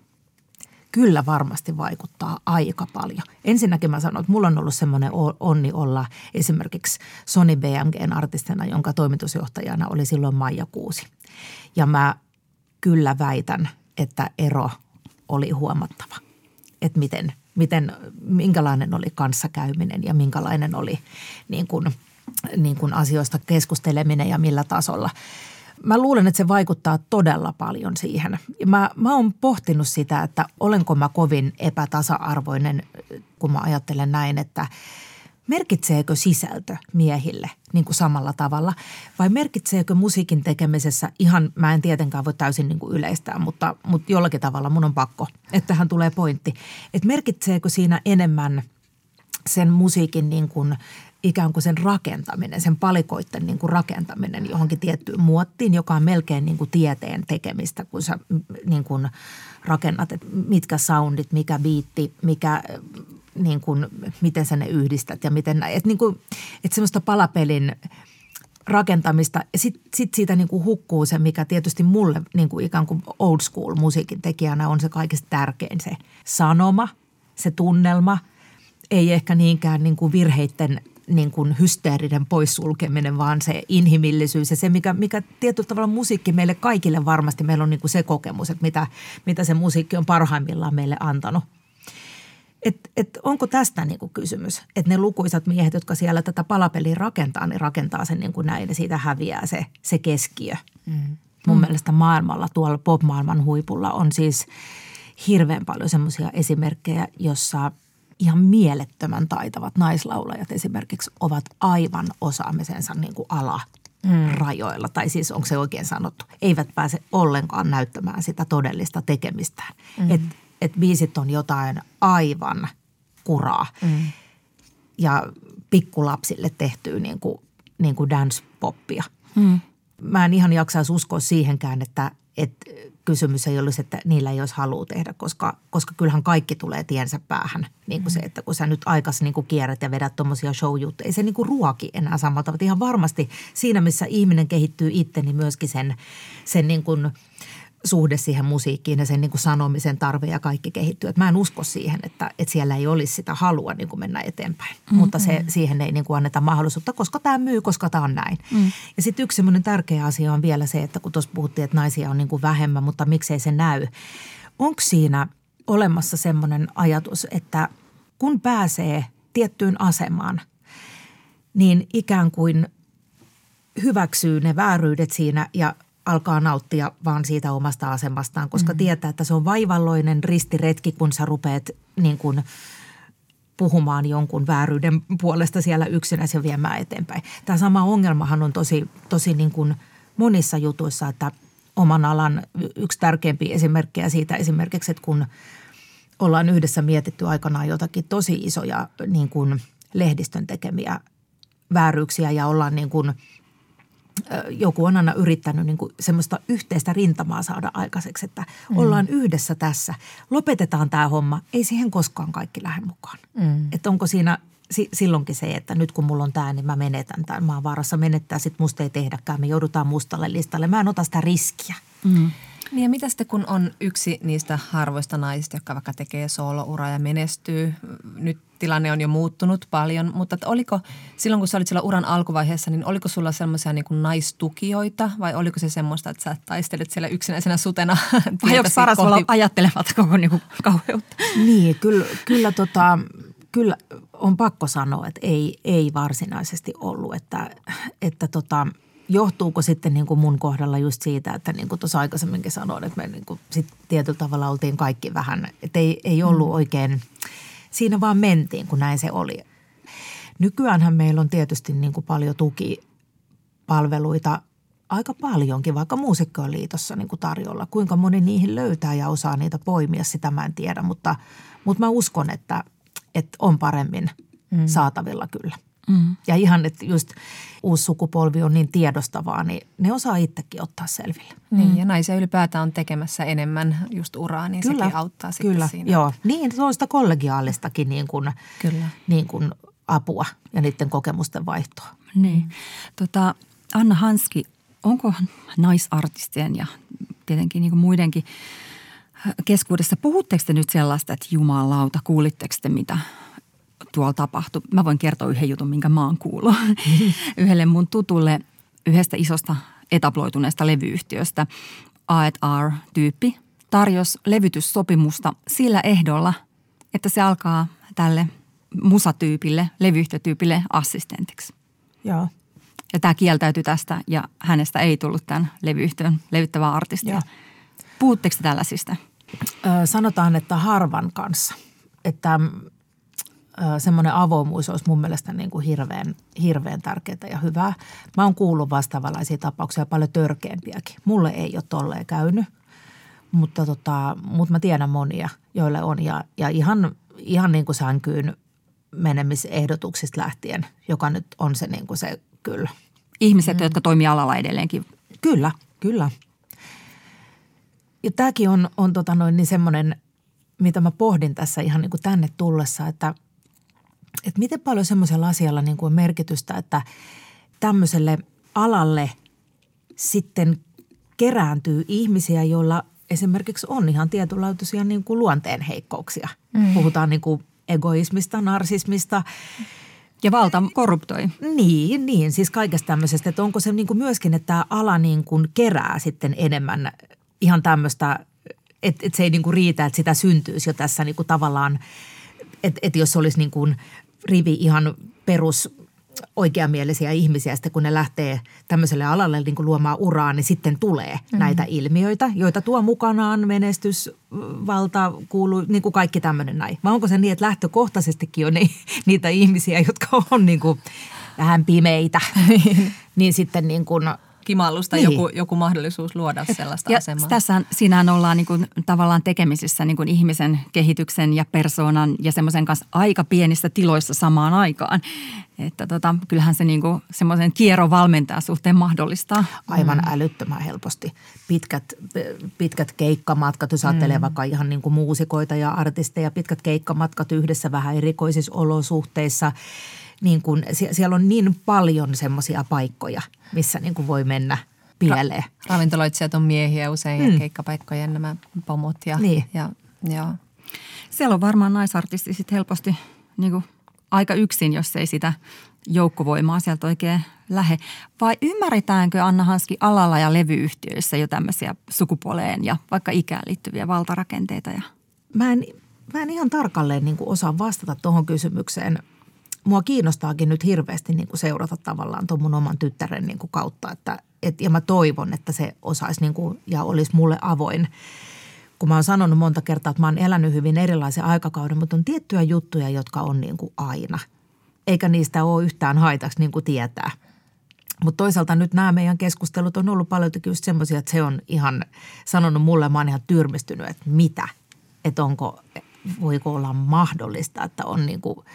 Kyllä varmasti vaikuttaa aika paljon. Ensinnäkin mä sanon, että mulla on ollut semmoinen onni olla esimerkiksi Sony BMGn artistina, jonka toimitusjohtajana oli silloin Maija Kuusi. Ja mä kyllä väitän, että ero oli huomattava. Että miten, miten, minkälainen oli kanssakäyminen ja minkälainen oli niin kuin, niin kuin asioista keskusteleminen ja millä tasolla – Mä luulen, että se vaikuttaa todella paljon siihen. Mä, mä oon pohtinut sitä, että olenko mä kovin epätasa-arvoinen, kun mä ajattelen näin, että merkitseekö sisältö miehille niin kuin samalla tavalla vai merkitseekö musiikin tekemisessä ihan, mä en tietenkään voi täysin niin kuin yleistää, mutta, mutta jollakin tavalla mun on pakko, että tähän tulee pointti. Että merkitseekö siinä enemmän sen musiikin niin kuin ikään kuin sen rakentaminen, sen palikoitten niin kuin rakentaminen johonkin tiettyyn muottiin, joka on melkein niin kuin tieteen tekemistä, kun sä niin kuin rakennat, että mitkä soundit, mikä biitti, mikä niin kuin, miten sä ne yhdistät ja miten, että, niin kuin, että semmoista palapelin rakentamista. Sitten sit siitä niin kuin hukkuu se, mikä tietysti mulle niin kuin ikään kuin old school musiikin tekijänä on se kaikista tärkein, se sanoma, se tunnelma – ei ehkä niinkään niin kuin virheiden niin kuin hysteerinen poissulkeminen, vaan se inhimillisyys ja se, mikä, mikä tietyllä tavalla musiikki meille kaikille varmasti, meillä on niin kuin se kokemus, että mitä, mitä se musiikki on parhaimmillaan meille antanut. Et, et onko tästä niin kuin kysymys, että ne lukuisat miehet, jotka siellä tätä palapeliä rakentaa, niin rakentaa sen niin kuin näin ja siitä häviää se, se keskiö. Mm. Mun mm. mielestä maailmalla, tuolla pop-maailman huipulla on siis hirveän paljon semmoisia esimerkkejä, jossa – ihan mielettömän taitavat naislaulajat esimerkiksi ovat aivan osaamisensa niin kuin ala mm. rajoilla, tai siis onko se oikein sanottu, eivät pääse ollenkaan näyttämään sitä todellista tekemistään. Mm. Että et biisit on jotain aivan kuraa mm. ja pikkulapsille tehtyä niin kuin, niin kuin dance-poppia. Mm. Mä en ihan jaksaisi uskoa siihenkään, että, että kysymys ei olisi, että niillä ei olisi halua tehdä, koska, koska kyllähän kaikki tulee tiensä päähän. Niin kuin se, että kun sä nyt aikas niin kuin kierrät ja vedät tuommoisia show-juttuja, ei se niin kuin ruoki enää samalla tavalla. Ihan varmasti siinä, missä ihminen kehittyy itse, niin myöskin sen, sen niin kuin – suhde siihen musiikkiin ja sen niin kuin sanomisen tarve ja kaikki kehittyy. Et mä en usko siihen, että, että siellä ei olisi sitä halua niin kuin mennä eteenpäin, mm-hmm. mutta se, siihen ei niin kuin anneta mahdollisuutta, koska tämä myy, koska tämä on näin. Mm. Ja sitten yksi semmoinen tärkeä asia on vielä se, että kun tuossa puhuttiin, että naisia on niin kuin vähemmän, mutta miksei se näy. Onko siinä olemassa semmoinen ajatus, että kun pääsee tiettyyn asemaan, niin ikään kuin hyväksyy ne vääryydet siinä ja alkaa nauttia vaan siitä omasta asemastaan, koska mm. tietää, että se on vaivalloinen ristiretki, kun sä rupeat niin kuin puhumaan jonkun vääryyden puolesta siellä yksinässä ja viemään eteenpäin. Tämä sama ongelmahan on tosi, tosi niin kuin monissa jutuissa, että oman alan yksi tärkeimpi esimerkkejä siitä esimerkiksi, että kun ollaan yhdessä mietitty aikanaan jotakin tosi isoja niin kuin lehdistön tekemiä vääryyksiä ja ollaan niin kuin – joku on aina yrittänyt niin kuin semmoista yhteistä rintamaa saada aikaiseksi, että mm. ollaan yhdessä tässä. Lopetetaan tämä homma. Ei siihen koskaan kaikki lähde mukaan. Mm. Että onko siinä silloinkin se, että nyt kun mulla on tämä, niin mä menetän tämän. Mä oon vaarassa menettää, sit musta ei tehdäkään. Me joudutaan mustalle listalle. Mä en ota sitä riskiä. Mm. Niin ja mitä sitten, kun on yksi niistä harvoista naisista, jotka vaikka tekee soolouraa ja menestyy. Nyt tilanne on jo muuttunut paljon, mutta että oliko silloin, kun sä olit siellä uran alkuvaiheessa, niin oliko sulla semmoisia niin kuin naistukijoita vai oliko se semmoista, että sä taistelet siellä yksinäisenä sutena? Vai onko paras kohti... olla ajattelematta koko niin kuin kauheutta? Niin, kyllä, kyllä, tota, kyllä on pakko sanoa, että ei, ei varsinaisesti ollut, että, että tota – johtuuko sitten niin kuin mun kohdalla just siitä, että niin kuin tuossa aikaisemminkin sanoin, että me niin kuin sit tietyllä tavalla oltiin kaikki vähän, että ei, ei ollut mm. oikein, siinä vaan mentiin, kun näin se oli. Nykyäänhän meillä on tietysti niin kuin paljon tukipalveluita aika paljonkin, vaikka muusikkojen liitossa niin kuin tarjolla. Kuinka moni niihin löytää ja osaa niitä poimia, sitä mä en tiedä, mutta, mutta mä uskon, että, että on paremmin mm. saatavilla kyllä. Mm. Ja ihan, että just uusi sukupolvi on niin tiedostavaa, niin ne osaa itsekin ottaa selville. Niin, ja naisia ylipäätään on tekemässä enemmän just uraa, niin kyllä, sekin auttaa sitten kyllä, siinä. Joo, niin se on sitä kollegiaalistakin niin kuin, kyllä. Niin kuin apua ja niiden kokemusten vaihtoa. Niin. Tota, Anna Hanski, onko naisartistien ja tietenkin niin kuin muidenkin keskuudessa, puhutteko te nyt sellaista, että jumalauta, kuulitteko te mitä tuolla tapahtui? Mä voin kertoa yhden jutun, minkä mä oon kuullut. Yhdelle mun tutulle yhdestä isosta etabloituneesta levyyhtiöstä, A&R-tyyppi, tarjosi levytyssopimusta sillä ehdolla, että se alkaa tälle musatyypille, levyyhtiötyypille assistentiksi. Joo. Ja tämä kieltäytyi tästä ja hänestä ei tullut tämän levyyhtiön levyttävää artistia. Puhutteko tällaisista? Ö, sanotaan, että harvan kanssa. Että semmoinen avoimuus olisi mun mielestä niin kuin hirveän, hirveän tärkeää ja hyvää. Mä oon kuullut vastaavanlaisia tapauksia paljon törkeämpiäkin. Mulle ei ole tolleen käynyt, mutta, tota, mutta mä tiedän monia, joille on. Ja, ja ihan, ihan niin kuin sänkyyn menemisehdotuksista lähtien, joka nyt on se niin kuin se kyllä. Ihmiset, mm. jotka toimii alalla edelleenkin. Kyllä, kyllä. Ja tämäkin on, on tota noin niin semmoinen, mitä mä pohdin tässä ihan niin kuin tänne tullessa, että, että miten paljon semmoisella asialla niin kuin merkitystä, että tämmöiselle alalle sitten kerääntyy ihmisiä, joilla esimerkiksi on ihan tietynlaatuisia niin kuin luonteenheikkouksia. Mm. Puhutaan niin kuin egoismista, narsismista. Ja valta korruptoi. Niin, niin, siis kaikesta tämmöisestä, että onko se niin kuin myöskin, että tämä ala niin kuin kerää sitten enemmän ihan tämmöistä, että, että se ei niin kuin riitä, että sitä syntyisi jo tässä niin kuin tavallaan, että, että jos olisi niin kuin rivi ihan perus oikeamielisiä ihmisiä, sitten kun ne lähtee tämmöiselle alalle niin kuin luomaan uraa, niin sitten tulee mm. näitä ilmiöitä, joita tuo mukanaan menestys, valta, kuuluu, niin kuin kaikki tämmöinen näin. Vai onko se niin, että lähtökohtaisestikin on niitä ihmisiä, jotka on niin kuin vähän pimeitä, niin sitten niin kuin – kimallusta niin. joku, joku mahdollisuus luoda sellaista ja asemaa. Tässä siinähän ollaan niin kuin, tavallaan tekemisissä niin kuin ihmisen kehityksen ja persoonan ja semmoisen kanssa aika pienissä tiloissa samaan aikaan. Että tota, kyllähän se niin kuin, semmoisen kierron valmentaa suhteen mahdollistaa. Aivan mm. älyttömän helposti. Pitkät, pitkät keikkamatkat, jos ajattelee mm. vaikka ihan niin kuin muusikoita ja artisteja, pitkät keikkamatkat yhdessä vähän erikoisissa olosuhteissa – niin kuin, siellä on niin paljon semmoisia paikkoja, missä niin kuin voi mennä pieleen. Ra- ravintoloitsijat on miehiä usein mm. ja keikkapaikkojen nämä pomot. Ja, niin. ja, joo. Siellä on varmaan naisartisti sit helposti niin kuin aika yksin, jos ei sitä joukkovoimaa sieltä oikein lähe. Vai ymmärretäänkö Anna Hanski alalla ja levyyhtiöissä jo tämmöisiä sukupuoleen ja vaikka ikään liittyviä valtarakenteita? Ja... Mä, en, mä en ihan tarkalleen niin kuin osaa vastata tuohon kysymykseen – mua kiinnostaakin nyt hirveästi niin kuin seurata tavallaan tuon mun oman tyttären niin kuin kautta. Että, et, ja mä toivon, että se osaisi niin kuin, ja olisi mulle avoin. Kun mä oon sanonut monta kertaa, että mä oon elänyt hyvin erilaisen aikakauden, mutta on tiettyjä juttuja, jotka on niin kuin aina. Eikä niistä ole yhtään haitaksi niin kuin tietää. Mutta toisaalta nyt nämä meidän keskustelut on ollut paljon just semmoisia, että se on ihan sanonut mulle, mä oon ihan tyrmistynyt, että mitä. Että onko, voiko olla mahdollista, että on niin kuin –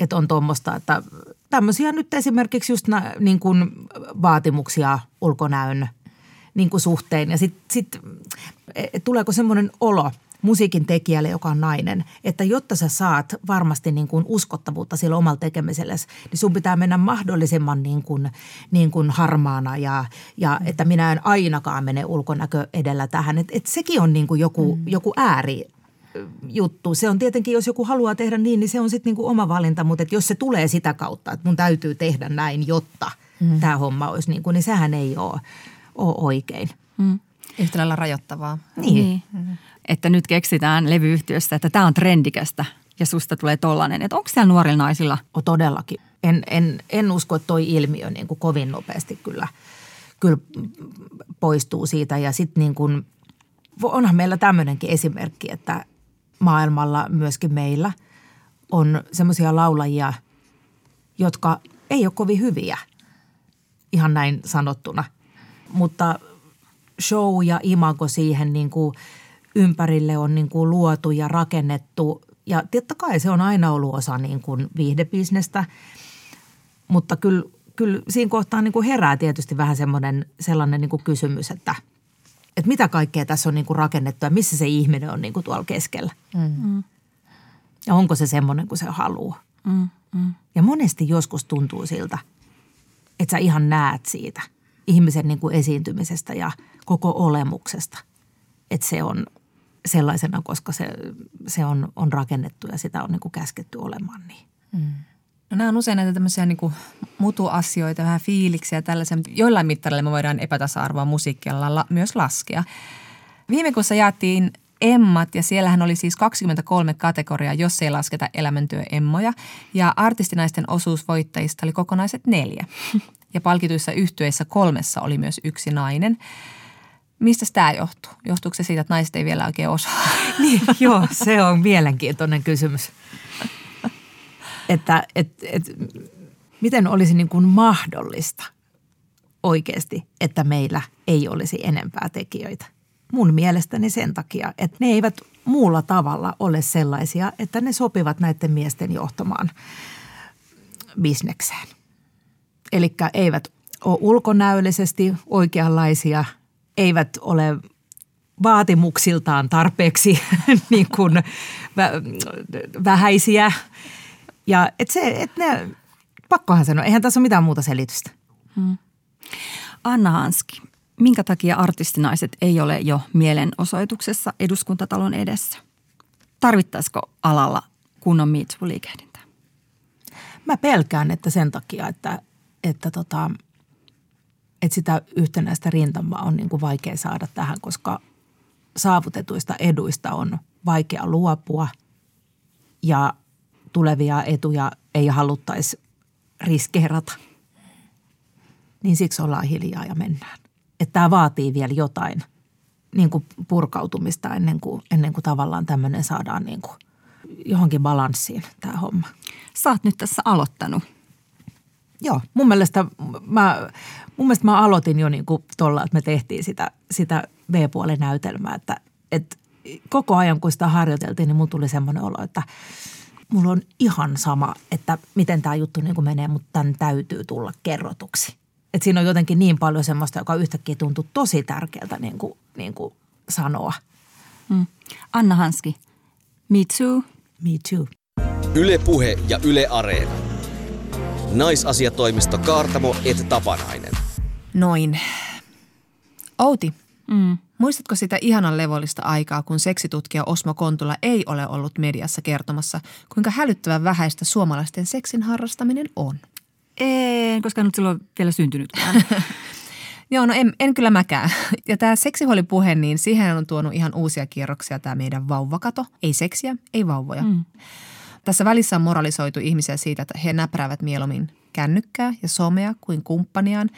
että on tuommoista, että tämmöisiä nyt esimerkiksi just nä, niin kuin vaatimuksia ulkonäön niin kuin suhteen. Ja sitten sit, et tuleeko semmoinen olo musiikin tekijälle, joka on nainen, että jotta sä saat varmasti niin kuin uskottavuutta sillä omalla tekemisellä, niin sun pitää mennä mahdollisimman niin kuin, niin kuin harmaana ja, ja että minä en ainakaan mene ulkonäkö edellä tähän. Että et sekin on niin kuin joku, mm. joku ääri juttu. Se on tietenkin, jos joku haluaa tehdä niin, niin se on sitten niinku oma valinta, mutta jos se tulee sitä kautta, että mun täytyy tehdä näin, jotta mm. tämä homma olisi niin kuin, niin sehän ei ole, ole oikein. Mm. Yhtä lailla rajoittavaa. Niin. niin. Mm. Että nyt keksitään levyyhtiössä, että tämä on trendikästä ja susta tulee tollainen. Että onko siellä nuorilla naisilla? O, todellakin. En, en, en usko, että toi ilmiö niin kuin kovin nopeasti kyllä, kyllä poistuu siitä. Ja sitten niin kuin, onhan meillä tämmöinenkin esimerkki, että maailmalla, myöskin meillä, on semmoisia laulajia, jotka ei ole kovin hyviä, ihan näin sanottuna. Mutta show ja imago siihen niin kuin ympärille on niin kuin luotu ja rakennettu. Ja totta kai se on aina ollut osa niin kuin viihdebisnestä. Mutta kyllä, kyllä siinä kohtaa niin kuin herää tietysti vähän semmoinen, sellainen niin kuin kysymys, että, että mitä kaikkea tässä on niin kuin rakennettu ja missä se ihminen on niin kuin tuolla keskellä. Mm. Ja onko se semmoinen kuin se haluaa. Mm, mm. Ja monesti joskus tuntuu siltä, että sä ihan näet siitä ihmisen niin kuin esiintymisestä ja koko olemuksesta, että se on sellaisena, koska se, se on, on rakennettu ja sitä on niin kuin käsketty olemaan niin. Mm. No nämä on usein näitä tämmöisiä niin kuin mutuasioita, vähän fiiliksiä tällaisen. Joillain mittarilla me voidaan epätasa-arvoa musiikkialalla la, myös laskea. Viime kuussa jaettiin Emmat ja siellähän oli siis 23 kategoriaa, jos ei lasketa elämäntyöemmoja. Ja artistinaisten osuus voittajista oli kokonaiset neljä. Ja palkituissa yhtyeissä kolmessa oli myös yksi nainen. Mistä tämä johtuu? Johtuuko se siitä, että naiset ei vielä oikein osaa? niin, joo, se on mielenkiintoinen kysymys. Että et, et, miten olisi niin kuin mahdollista oikeasti, että meillä ei olisi enempää tekijöitä? Mun mielestäni sen takia, että ne eivät muulla tavalla ole sellaisia, että ne sopivat näiden miesten johtamaan bisnekseen. Eli eivät ole ulkonäöllisesti oikeanlaisia, eivät ole vaatimuksiltaan tarpeeksi niin kuin vähäisiä. Ja et se, et ne, pakkohan sanoa, eihän tässä ole mitään muuta selitystä. Hmm. Anna Hanski, minkä takia artistinaiset ei ole jo mielenosoituksessa eduskuntatalon edessä? Tarvittaisiko alalla kunnon MeToo-liikehdintää? Mä pelkään, että sen takia, että, että, tota, että sitä yhtenäistä rintamaa on niin kuin vaikea saada tähän, koska saavutetuista eduista on vaikea luopua ja tulevia etuja ei haluttaisi riskeerata. Niin siksi ollaan hiljaa ja mennään että tämä vaatii vielä jotain niin kuin purkautumista ennen kuin, ennen kuin tavallaan tämmöinen saadaan niin kuin johonkin balanssiin tämä homma. Sä oot nyt tässä aloittanut. Joo, mun mielestä mä, mun mielestä mä aloitin jo niin kuin tuolla, että me tehtiin sitä, sitä B-puolen näytelmää, että, että koko ajan kun sitä harjoiteltiin, niin mun tuli semmoinen olo, että mulla on ihan sama, että miten tämä juttu niin kuin menee, mutta tämän täytyy tulla kerrotuksi että siinä on jotenkin niin paljon semmoista, joka yhtäkkiä tuntuu tosi tärkeältä niin kuin, niin kuin sanoa. Mm. Anna Hanski, me too. Me too. Yle Puhe ja Yle Areena. Naisasiatoimisto Kaartamo et Tapanainen. Noin. Outi, mm. Muistatko sitä ihanan levollista aikaa, kun seksitutkija Osmo Kontula ei ole ollut mediassa kertomassa, kuinka hälyttävän vähäistä suomalaisten seksin harrastaminen on? En, koska nyt silloin vielä syntynyt. Joo, no en, en kyllä mäkään. Ja tämä seksihuolipuhe, niin siihen on tuonut ihan uusia kierroksia tämä meidän vauvakato. Ei seksiä, ei vauvoja. Mm. Tässä välissä on moralisoitu ihmisiä siitä, että he näpräävät mieluummin kännykkää ja somea kuin kumppaniaan.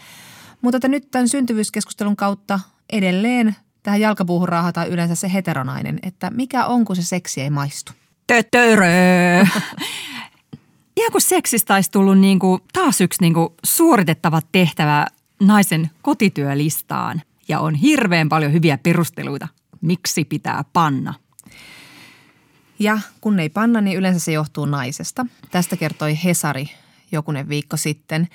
Mutta että nyt tämän syntyvyyskeskustelun kautta edelleen jalkapuuhun raahataan yleensä se heteronainen, että mikä on, kun se seksi ei maistu. Tötörö! Ihan kuin seksistä olisi tullut niin kuin taas yksi niin kuin suoritettava tehtävä naisen kotityölistaan. Ja on hirveän paljon hyviä perusteluita, miksi pitää panna. Ja kun ei panna, niin yleensä se johtuu naisesta. Tästä kertoi Hesari jokunen viikko sitten.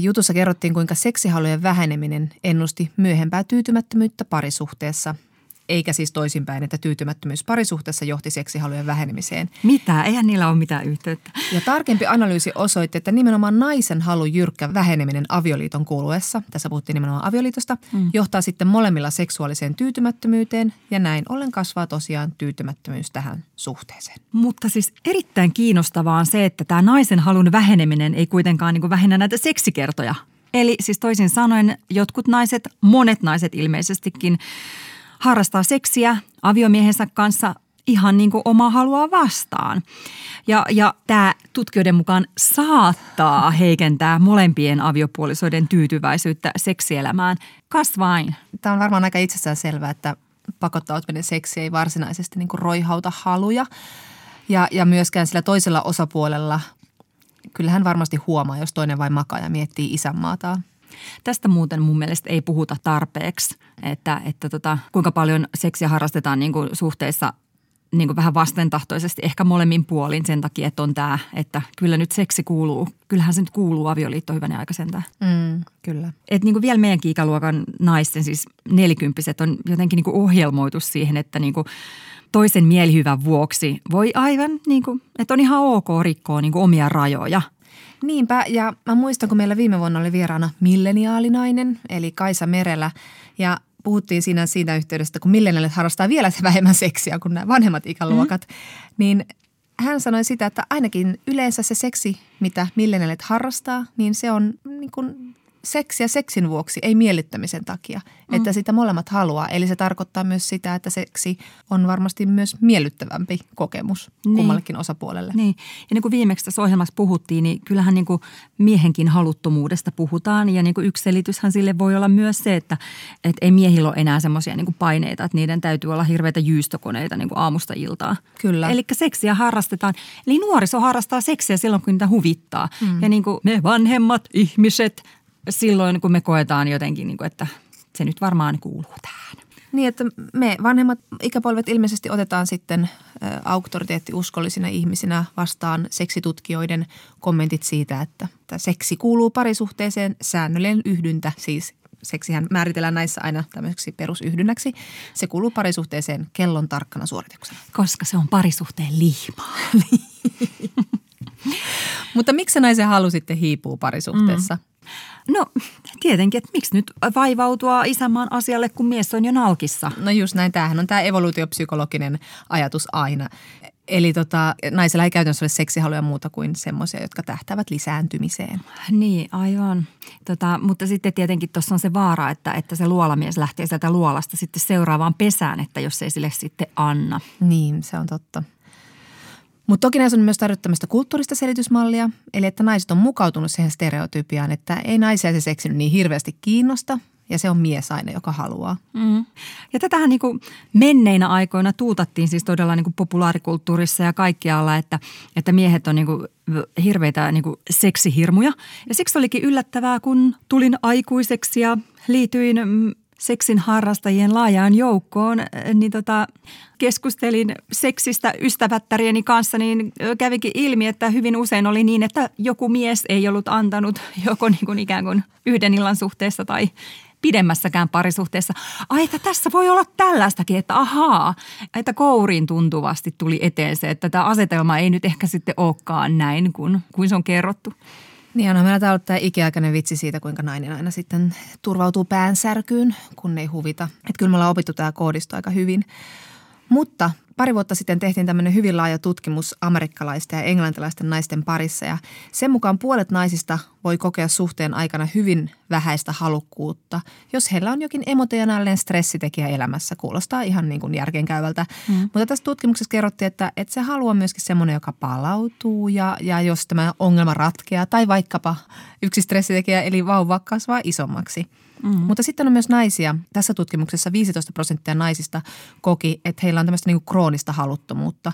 Jutussa kerrottiin, kuinka seksihalujen väheneminen ennusti myöhempää tyytymättömyyttä parisuhteessa – eikä siis toisinpäin, että tyytymättömyys parisuhteessa johti seksihalujen vähenemiseen. Mitä? Eihän niillä ole mitään yhteyttä. Ja tarkempi analyysi osoitti, että nimenomaan naisen halu jyrkkä väheneminen avioliiton kuluessa, tässä puhuttiin nimenomaan avioliitosta, mm. johtaa sitten molemmilla seksuaaliseen tyytymättömyyteen ja näin ollen kasvaa tosiaan tyytymättömyys tähän suhteeseen. Mutta siis erittäin kiinnostavaa on se, että tämä naisen halun väheneminen ei kuitenkaan niin vähennä näitä seksikertoja. Eli siis toisin sanoen jotkut naiset, monet naiset ilmeisestikin – harrastaa seksiä aviomiehensä kanssa ihan niin kuin omaa halua vastaan. Ja, ja tämä tutkijoiden mukaan saattaa heikentää molempien aviopuolisoiden tyytyväisyyttä seksielämään. Kas vain. Tämä on varmaan aika itsessään selvää, että pakottautuminen seksi ei varsinaisesti niin kuin roihauta haluja. Ja, ja myöskään sillä toisella osapuolella, kyllähän varmasti huomaa, jos toinen vain makaa ja miettii isänmaataan. Tästä muuten mun mielestä ei puhuta tarpeeksi, että, että tota, kuinka paljon seksiä harrastetaan niin kuin suhteissa niin kuin vähän vastentahtoisesti, ehkä molemmin puolin sen takia, että on tämä, että kyllä nyt seksi kuuluu, kyllähän se nyt kuuluu avioliitto hyvänä aika sentään. Mm, kyllä. Et niin kuin vielä meidän ikäluokan naisten, siis nelikymppiset, on jotenkin niin kuin ohjelmoitu siihen, että niin kuin toisen mielihyvän vuoksi voi aivan, niin kuin, että on ihan ok rikkoa niin kuin omia rajoja. Niinpä, ja mä muistan, kun meillä viime vuonna oli vieraana milleniaalinainen, eli Kaisa Merelä, ja puhuttiin siinä siitä yhteydessä, kun milleniaalit harrastaa vielä vähemmän seksiä kuin nämä vanhemmat ikäluokat, mm. niin hän sanoi sitä, että ainakin yleensä se seksi, mitä milleniaalit harrastaa, niin se on niin kuin seksiä seksin vuoksi, ei miellyttämisen takia. Mm. Että sitä molemmat haluaa. Eli se tarkoittaa myös sitä, että seksi on varmasti myös miellyttävämpi kokemus niin. kummallekin osapuolelle. Niin. Ja niin kuin viimeksi tässä ohjelmassa puhuttiin, niin kyllähän niin kuin miehenkin haluttomuudesta puhutaan. Ja niin kuin yksi selityshän sille voi olla myös se, että, että ei miehillä ole enää semmoisia niin paineita, että niiden täytyy olla hirveitä jyystokoneita niin kuin aamusta iltaa. Kyllä. Eli seksiä harrastetaan. Eli nuoriso harrastaa seksiä silloin, kun niitä huvittaa. Mm. Ja niin kuin me vanhemmat ihmiset – silloin, kun me koetaan jotenkin, niin kuin, että se nyt varmaan kuuluu tähän. Niin, että me vanhemmat ikäpolvet ilmeisesti otetaan sitten auktoriteettiuskollisina ihmisinä vastaan seksitutkijoiden kommentit siitä, että, että seksi kuuluu parisuhteeseen, säännöllinen yhdyntä, siis seksihän määritellään näissä aina tämmöiseksi perusyhdynnäksi. Se kuuluu parisuhteeseen kellon tarkkana suorituksena. Koska se on parisuhteen liimaa. Mutta miksi naisen halu sitten hiipuu parisuhteessa? Mm. No tietenkin, että miksi nyt vaivautua isämaan asialle, kun mies on jo nalkissa? No just näin, tämähän on tämä evoluutiopsykologinen ajatus aina. Eli tota, naisella ei käytännössä ole seksihaluja muuta kuin semmoisia, jotka tähtävät lisääntymiseen. Niin, aivan. Tota, mutta sitten tietenkin tuossa on se vaara, että, että se luolamies lähtee sieltä luolasta sitten seuraavaan pesään, että jos ei sille sitten anna. Niin, se on totta. Mutta toki näissä on myös tarjottu tämmöistä kulttuurista selitysmallia, eli että naiset on mukautunut siihen stereotypiaan, että ei naisia se seksi niin hirveästi kiinnosta, ja se on mies aina, joka haluaa. Mm. Ja tätähän niin kuin menneinä aikoina tuutattiin siis todella niin kuin populaarikulttuurissa ja kaikkialla, että, että miehet on niin kuin hirveitä niin kuin seksihirmuja. Ja siksi olikin yllättävää, kun tulin aikuiseksi ja liityin seksin harrastajien laajaan joukkoon, niin tota, keskustelin seksistä ystävättärieni kanssa, niin kävikin ilmi, että hyvin usein oli niin, että joku mies ei ollut antanut joko niin kuin ikään kuin yhden illan suhteessa tai pidemmässäkään parisuhteessa. Ai, että tässä voi olla tällaistakin, että ahaa, että kouriin tuntuvasti tuli eteen se, että tämä asetelma ei nyt ehkä sitten olekaan näin kuin, kuin se on kerrottu. Niin on meillä täällä tämä ikiaikainen vitsi siitä, kuinka nainen aina sitten turvautuu päänsärkyyn, kun ei huvita. Että kyllä me ollaan opittu tämä koodisto aika hyvin. Mutta pari vuotta sitten tehtiin tämmöinen hyvin laaja tutkimus amerikkalaisten ja englantilaisten naisten parissa ja sen mukaan puolet naisista voi kokea suhteen aikana hyvin vähäistä halukkuutta, jos heillä on jokin emotionaalinen stressitekijä elämässä. Kuulostaa ihan niin kuin järkeenkäyvältä. Mm. Mutta tässä tutkimuksessa kerrottiin, että, että se haluaa myöskin semmoinen, joka palautuu ja, ja jos tämä ongelma ratkeaa tai vaikkapa yksi stressitekijä eli vauva kasvaa isommaksi – Mm. Mutta sitten on myös naisia. Tässä tutkimuksessa 15 prosenttia naisista koki, että heillä on tämmöistä niin kroonista haluttomuutta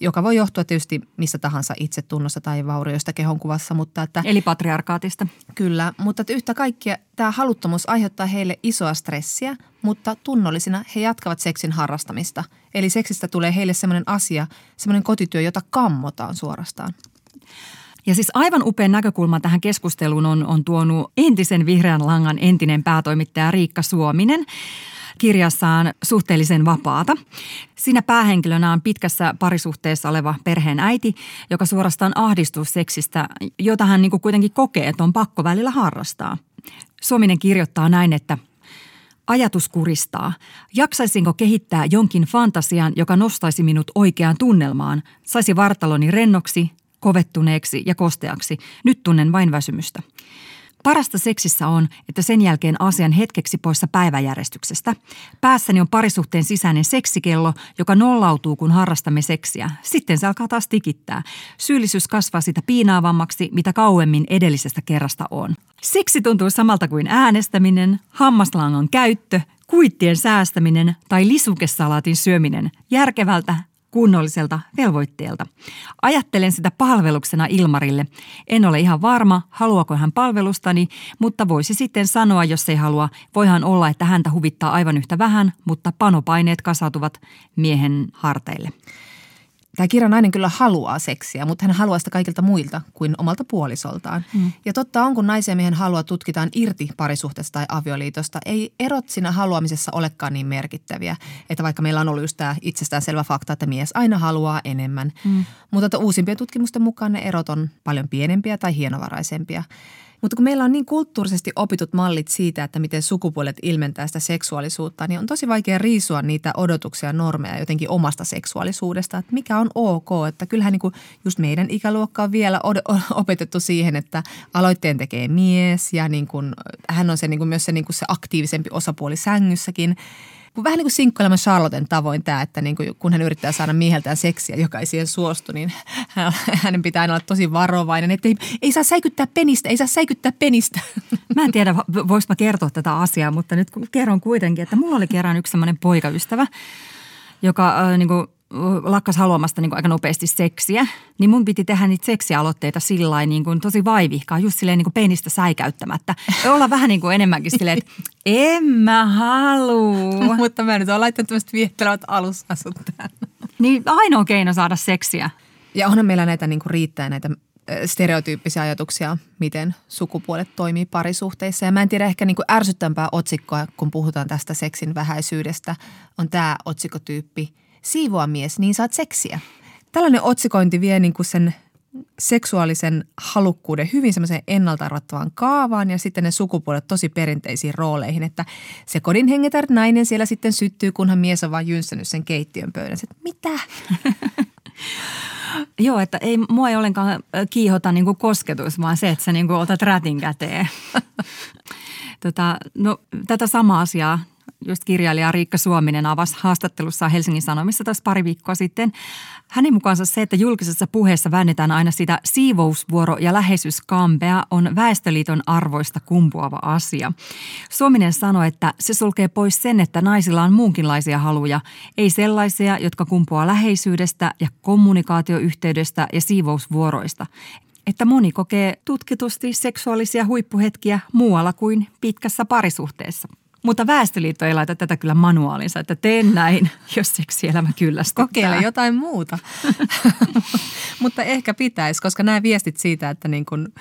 joka voi johtua tietysti missä tahansa itsetunnossa tai vaurioista kehonkuvassa. Mutta että, Eli patriarkaatista. Kyllä, mutta että yhtä kaikkia tämä haluttomuus aiheuttaa heille isoa stressiä, mutta tunnollisina he jatkavat seksin harrastamista. Eli seksistä tulee heille sellainen asia, sellainen kotityö, jota kammotaan suorastaan. Ja siis aivan upean näkökulman tähän keskusteluun on, on tuonut entisen vihreän langan entinen päätoimittaja Riikka Suominen kirjassaan Suhteellisen vapaata. Siinä päähenkilönä on pitkässä parisuhteessa oleva perheen äiti, joka suorastaan ahdistuu seksistä, jota hän niin kuitenkin kokee, että on pakko välillä harrastaa. Suominen kirjoittaa näin, että Ajatus kuristaa. Jaksaisinko kehittää jonkin fantasian, joka nostaisi minut oikeaan tunnelmaan, saisi vartaloni rennoksi, kovettuneeksi ja kosteaksi. Nyt tunnen vain väsymystä. Parasta seksissä on, että sen jälkeen asian hetkeksi poissa päiväjärjestyksestä. Päässäni on parisuhteen sisäinen seksikello, joka nollautuu, kun harrastamme seksiä. Sitten se alkaa taas tikittää. Syyllisyys kasvaa sitä piinaavammaksi, mitä kauemmin edellisestä kerrasta on. Seksi tuntuu samalta kuin äänestäminen, hammaslangan käyttö, kuittien säästäminen tai lisukesalaatin syöminen. Järkevältä, kunnolliselta velvoitteelta. Ajattelen sitä palveluksena Ilmarille. En ole ihan varma, haluaako hän palvelustani, mutta voisi sitten sanoa, jos ei halua. Voihan olla, että häntä huvittaa aivan yhtä vähän, mutta panopaineet kasautuvat miehen harteille. Tämä kirjanainen kyllä haluaa seksiä, mutta hän haluaa sitä kaikilta muilta kuin omalta puolisoltaan. Hmm. Ja totta on, kun naisen miehen halua tutkitaan irti parisuhteesta tai avioliitosta, ei erot siinä haluamisessa olekaan niin merkittäviä. Että vaikka meillä on ollut just tämä itsestäänselvä fakta, että mies aina haluaa enemmän. Hmm. Mutta uusimpien tutkimusten mukaan ne erot on paljon pienempiä tai hienovaraisempia. Mutta kun meillä on niin kulttuurisesti opitut mallit siitä, että miten sukupuolet ilmentää sitä seksuaalisuutta, niin on tosi vaikea riisua niitä odotuksia ja normeja jotenkin omasta seksuaalisuudesta. Että mikä on ok, että kyllähän niin kuin just meidän ikäluokka on vielä opetettu siihen, että aloitteen tekee mies ja niin kuin, hän on se niin kuin myös se, niin kuin se aktiivisempi osapuoli sängyssäkin – vähän niin kuin sinkkailemaan Charlotten tavoin tämä, että niin kuin, kun hän yrittää saada mieheltään seksiä, joka ei siihen suostu, niin hänen pitää aina olla tosi varovainen, että ei, ei saa säikyttää penistä, ei saa säikyttää penistä. Mä en tiedä, voisi mä kertoa tätä asiaa, mutta nyt kerron kuitenkin, että mulla oli kerran yksi semmoinen poikaystävä, joka äh, niin kuin lakkas haluamasta niin kuin aika nopeasti seksiä, niin mun piti tehdä niitä seksialoitteita sillä niin kuin tosi vaivihkaa, just silleen niin kuin penistä säikäyttämättä. Ja olla vähän niin kuin enemmänkin silleen, että en mä halua. Mutta mä nyt olen laittanut tämmöiset viehtelevät alusasut tähän. Niin ainoa keino saada seksiä. Ja onhan meillä näitä niin kuin riittää näitä stereotyyppisiä ajatuksia, miten sukupuolet toimii parisuhteissa. Ja mä en tiedä ehkä niin kuin ärsyttämpää otsikkoa, kun puhutaan tästä seksin vähäisyydestä, on tämä otsikotyyppi – siivoa mies, niin saat seksiä. Tällainen otsikointi vie niin kuin sen seksuaalisen halukkuuden hyvin semmoiseen ennalta arvattavaan kaavaan ja sitten ne sukupuolet tosi perinteisiin rooleihin, että se kodin hengetär nainen siellä sitten syttyy, kunhan mies on vaan jynsänyt sen keittiön pöydässä. Mitä? Joo, että ei, mua ei ollenkaan kiihota niin kuin kosketus, vaan se, että sä niin kuin otat rätin käteen. tota, no, tätä samaa asiaa just kirjailija Riikka Suominen avasi haastattelussa Helsingin Sanomissa taas pari viikkoa sitten. Hänen mukaansa se, että julkisessa puheessa väännetään aina sitä siivousvuoro- ja läheisyyskampea on Väestöliiton arvoista kumpuava asia. Suominen sanoi, että se sulkee pois sen, että naisilla on muunkinlaisia haluja, ei sellaisia, jotka kumpuaa läheisyydestä ja kommunikaatioyhteydestä ja siivousvuoroista että moni kokee tutkitusti seksuaalisia huippuhetkiä muualla kuin pitkässä parisuhteessa. Mutta Väestöliitto ei laita tätä kyllä manuaalinsa, että teen näin, jos seksielämä kyllästyttää. Kokeile jotain muuta. Mutta ehkä pitäisi, koska nämä viestit siitä, että niin kun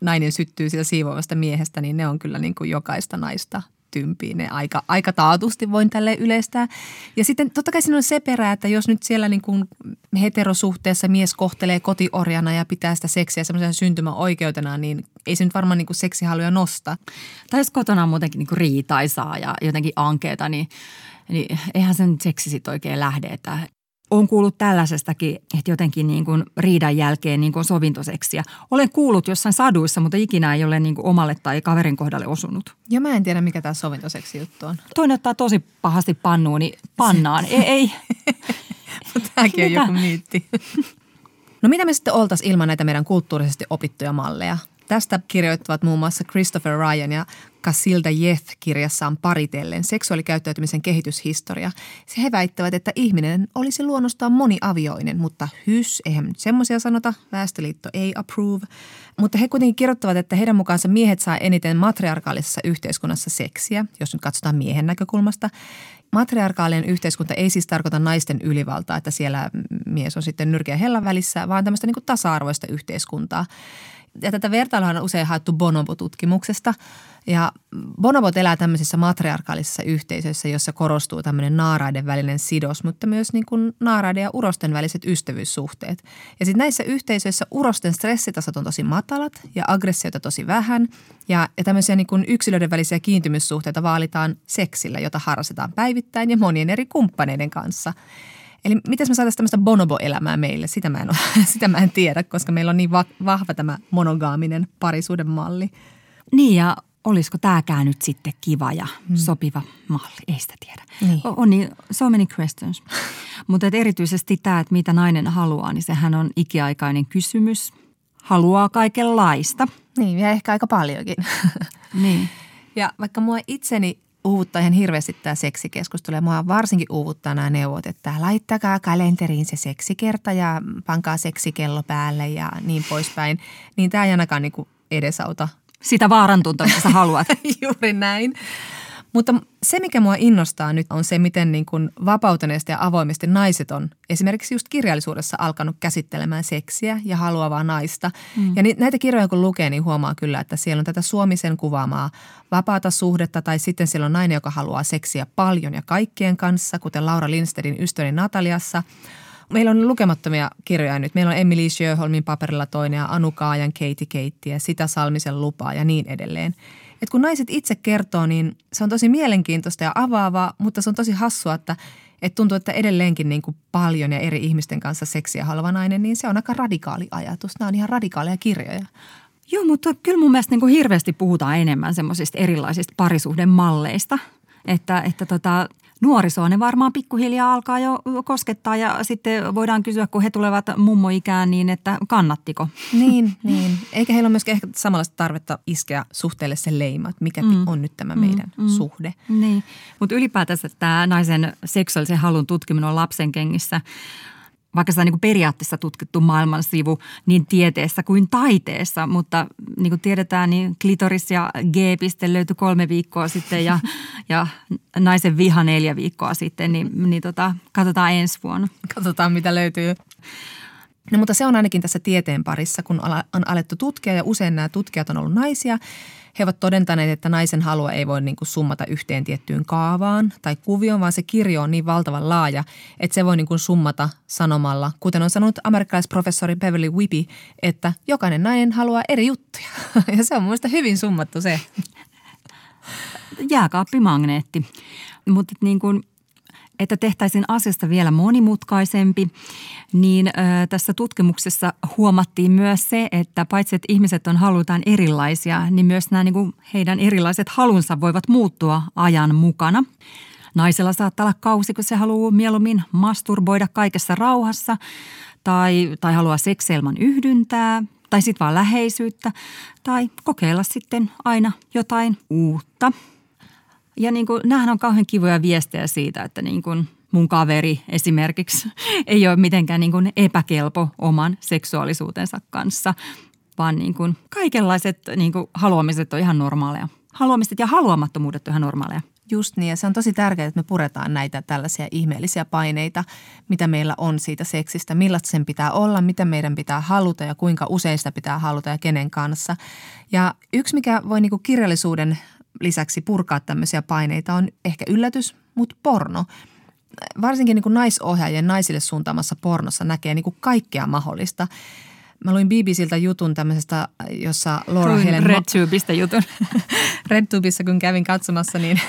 nainen syttyy siitä siivoavasta miehestä, niin ne on kyllä niin kuin jokaista naista tympiin. Ne aika, aika taatusti voin tälle yleistää. Ja sitten totta kai siinä on se perä, että jos nyt siellä niin kuin heterosuhteessa mies kohtelee kotiorjana ja pitää sitä seksiä semmoisen syntymäoikeutena, niin ei se nyt varmaan niin kuin seksihaluja nosta. Tai jos kotona on muutenkin niin kuin riitaisaa ja jotenkin ankeeta, niin, niin eihän sen seksi sitten oikein lähde. Että olen kuullut tällaisestakin, että jotenkin niin kuin riidan jälkeen niin kuin sovintoseksiä. Olen kuullut jossain saduissa, mutta ikinä ei ole niin kuin omalle tai kaverin kohdalle osunut. Ja mä en tiedä, mikä tämä sovintoseksi juttu on. Toinen ottaa tosi pahasti pannuun, niin pannaan. ei, ei. Tämäkin on joku myytti. No mitä me sitten oltaisiin ilman näitä meidän kulttuurisesti opittuja malleja? Tästä kirjoittavat muun muassa Christopher Ryan ja Casilda Jeth kirjassaan paritellen seksuaalikäyttäytymisen kehityshistoria. Se he väittävät, että ihminen olisi luonnostaan moniavioinen, mutta hys, eihän nyt semmoisia sanota, Väestöliitto ei approve. Mutta he kuitenkin kirjoittavat, että heidän mukaansa miehet saa eniten matriarkaalisessa yhteiskunnassa seksiä, jos nyt katsotaan miehen näkökulmasta. Matriarkaalinen yhteiskunta ei siis tarkoita naisten ylivaltaa, että siellä mies on sitten nyrkeä hellan välissä, vaan tämmöistä niin tasa-arvoista yhteiskuntaa ja tätä vertailua on usein haettu Bonobo-tutkimuksesta. Ja bonobot elää tämmöisissä matriarkaalisissa yhteisöissä, jossa korostuu tämmöinen naaraiden välinen sidos, mutta myös niin kuin naaraiden ja urosten väliset ystävyyssuhteet. Ja sitten näissä yhteisöissä urosten stressitasot on tosi matalat ja aggressioita tosi vähän. Ja, ja tämmöisiä niin kuin yksilöiden välisiä kiintymyssuhteita vaalitaan seksillä, jota harrastetaan päivittäin ja monien eri kumppaneiden kanssa – Eli miten me saataisiin tämmöistä bonobo-elämää meille, sitä mä en, ole, sitä mä en tiedä, koska meillä on niin va- vahva tämä monogaaminen parisuuden malli. Niin ja olisiko tämäkään nyt sitten kiva ja hmm. sopiva malli, ei sitä tiedä. Niin. On niin, so many questions. Mutta erityisesti tämä, että mitä nainen haluaa, niin sehän on ikiaikainen kysymys. Haluaa kaikenlaista. Niin, ja ehkä aika paljonkin. Niin. Ja vaikka mua itseni uuvuttaa ihan hirveästi tämä seksikeskustelu. Ja mua varsinkin uuvuttaa nämä neuvot, että laittakaa kalenteriin se seksikerta ja pankaa seksikello päälle ja niin poispäin. Niin tämä ei ainakaan niin edesauta. Sitä mitä sä haluat. Juuri näin. Mutta se, mikä mua innostaa nyt, on se, miten niin kuin vapautuneesti ja avoimesti naiset on esimerkiksi just kirjallisuudessa alkanut käsittelemään seksiä ja haluavaa naista. Mm. Ja ni, näitä kirjoja kun lukee, niin huomaa kyllä, että siellä on tätä Suomisen kuvaamaa vapaata suhdetta tai sitten siellä on nainen, joka haluaa seksiä paljon ja kaikkien kanssa, kuten Laura Lindstedin ystäväni Nataliassa. Meillä on lukemattomia kirjoja nyt. Meillä on Emily Sjöholmin paperilla toinen ja Anu Kaajan Katie Keitti ja Sitä Salmisen lupaa ja niin edelleen – että kun naiset itse kertoo, niin se on tosi mielenkiintoista ja avaavaa, mutta se on tosi hassua, että, että tuntuu, että edelleenkin niin kuin paljon ja eri ihmisten kanssa seksiä haluava nainen, niin se on aika radikaali ajatus. Nämä on ihan radikaaleja kirjoja. Joo, mutta kyllä mun mielestä niin kuin hirveästi puhutaan enemmän semmoisista erilaisista parisuhdemalleista. Että, että tota, nuorisoa ne varmaan pikkuhiljaa alkaa jo koskettaa ja sitten voidaan kysyä, kun he tulevat mummoikään, niin että kannattiko? Niin, niin. Eikä heillä ole myöskään ehkä samanlaista tarvetta iskeä suhteelle se leima, että mikä mm. on nyt tämä meidän mm. suhde. Niin, mutta ylipäätänsä tämä naisen seksuaalisen halun tutkiminen on lapsen kengissä vaikka sitä niin kuin periaatteessa tutkittu maailman sivu niin tieteessä kuin taiteessa, mutta niin kuin tiedetään, niin klitoris ja G-piste löytyi kolme viikkoa sitten ja, ja naisen viha neljä viikkoa sitten, niin, niin tota, katsotaan ensi vuonna. Katsotaan, mitä löytyy. No, mutta se on ainakin tässä tieteen parissa, kun on alettu tutkia ja usein nämä tutkijat on ollut naisia – he ovat todentaneet, että naisen halua ei voi niin kuin summata yhteen tiettyyn kaavaan tai kuvioon, vaan se kirjo on niin valtavan laaja, että se voi niin kuin summata sanomalla, kuten on sanonut amerikkalaisprofessori Beverly Whippy, että jokainen nainen haluaa eri juttuja. Ja se on mielestäni hyvin summattu se. Jääkaappimagneetti. Mutta niin kuin että tehtäisiin asiasta vielä monimutkaisempi, niin ö, tässä tutkimuksessa huomattiin myös se, että paitsi että ihmiset on halutaan erilaisia, niin myös nämä niin kuin heidän erilaiset halunsa voivat muuttua ajan mukana. Naisella saattaa olla kausi, kun se haluaa mieluummin masturboida kaikessa rauhassa tai, tai haluaa sekseilman yhdyntää tai sitten vaan läheisyyttä tai kokeilla sitten aina jotain uutta – ja niin kuin, nämähän on kauhean kivoja viestejä siitä, että niin kuin mun kaveri esimerkiksi ei ole mitenkään niin kuin epäkelpo oman seksuaalisuutensa kanssa, vaan niin kuin kaikenlaiset niin kuin haluamiset on ihan normaaleja. Haluamiset ja haluamattomuudet on ihan normaaleja. Just niin, ja se on tosi tärkeää, että me puretaan näitä tällaisia ihmeellisiä paineita, mitä meillä on siitä seksistä, millaista sen pitää olla, mitä meidän pitää haluta ja kuinka usein sitä pitää haluta ja kenen kanssa. Ja yksi, mikä voi niinku kirjallisuuden lisäksi purkaa tämmöisiä paineita on ehkä yllätys, mutta porno. Varsinkin niin kuin naisohjaajien naisille suuntaamassa pornossa näkee niin kuin kaikkea mahdollista. Mä luin BBCltä jutun tämmöisestä, jossa Laura Luin Helen... RedTubeista jutun. RedTubeissa kun kävin katsomassa, niin...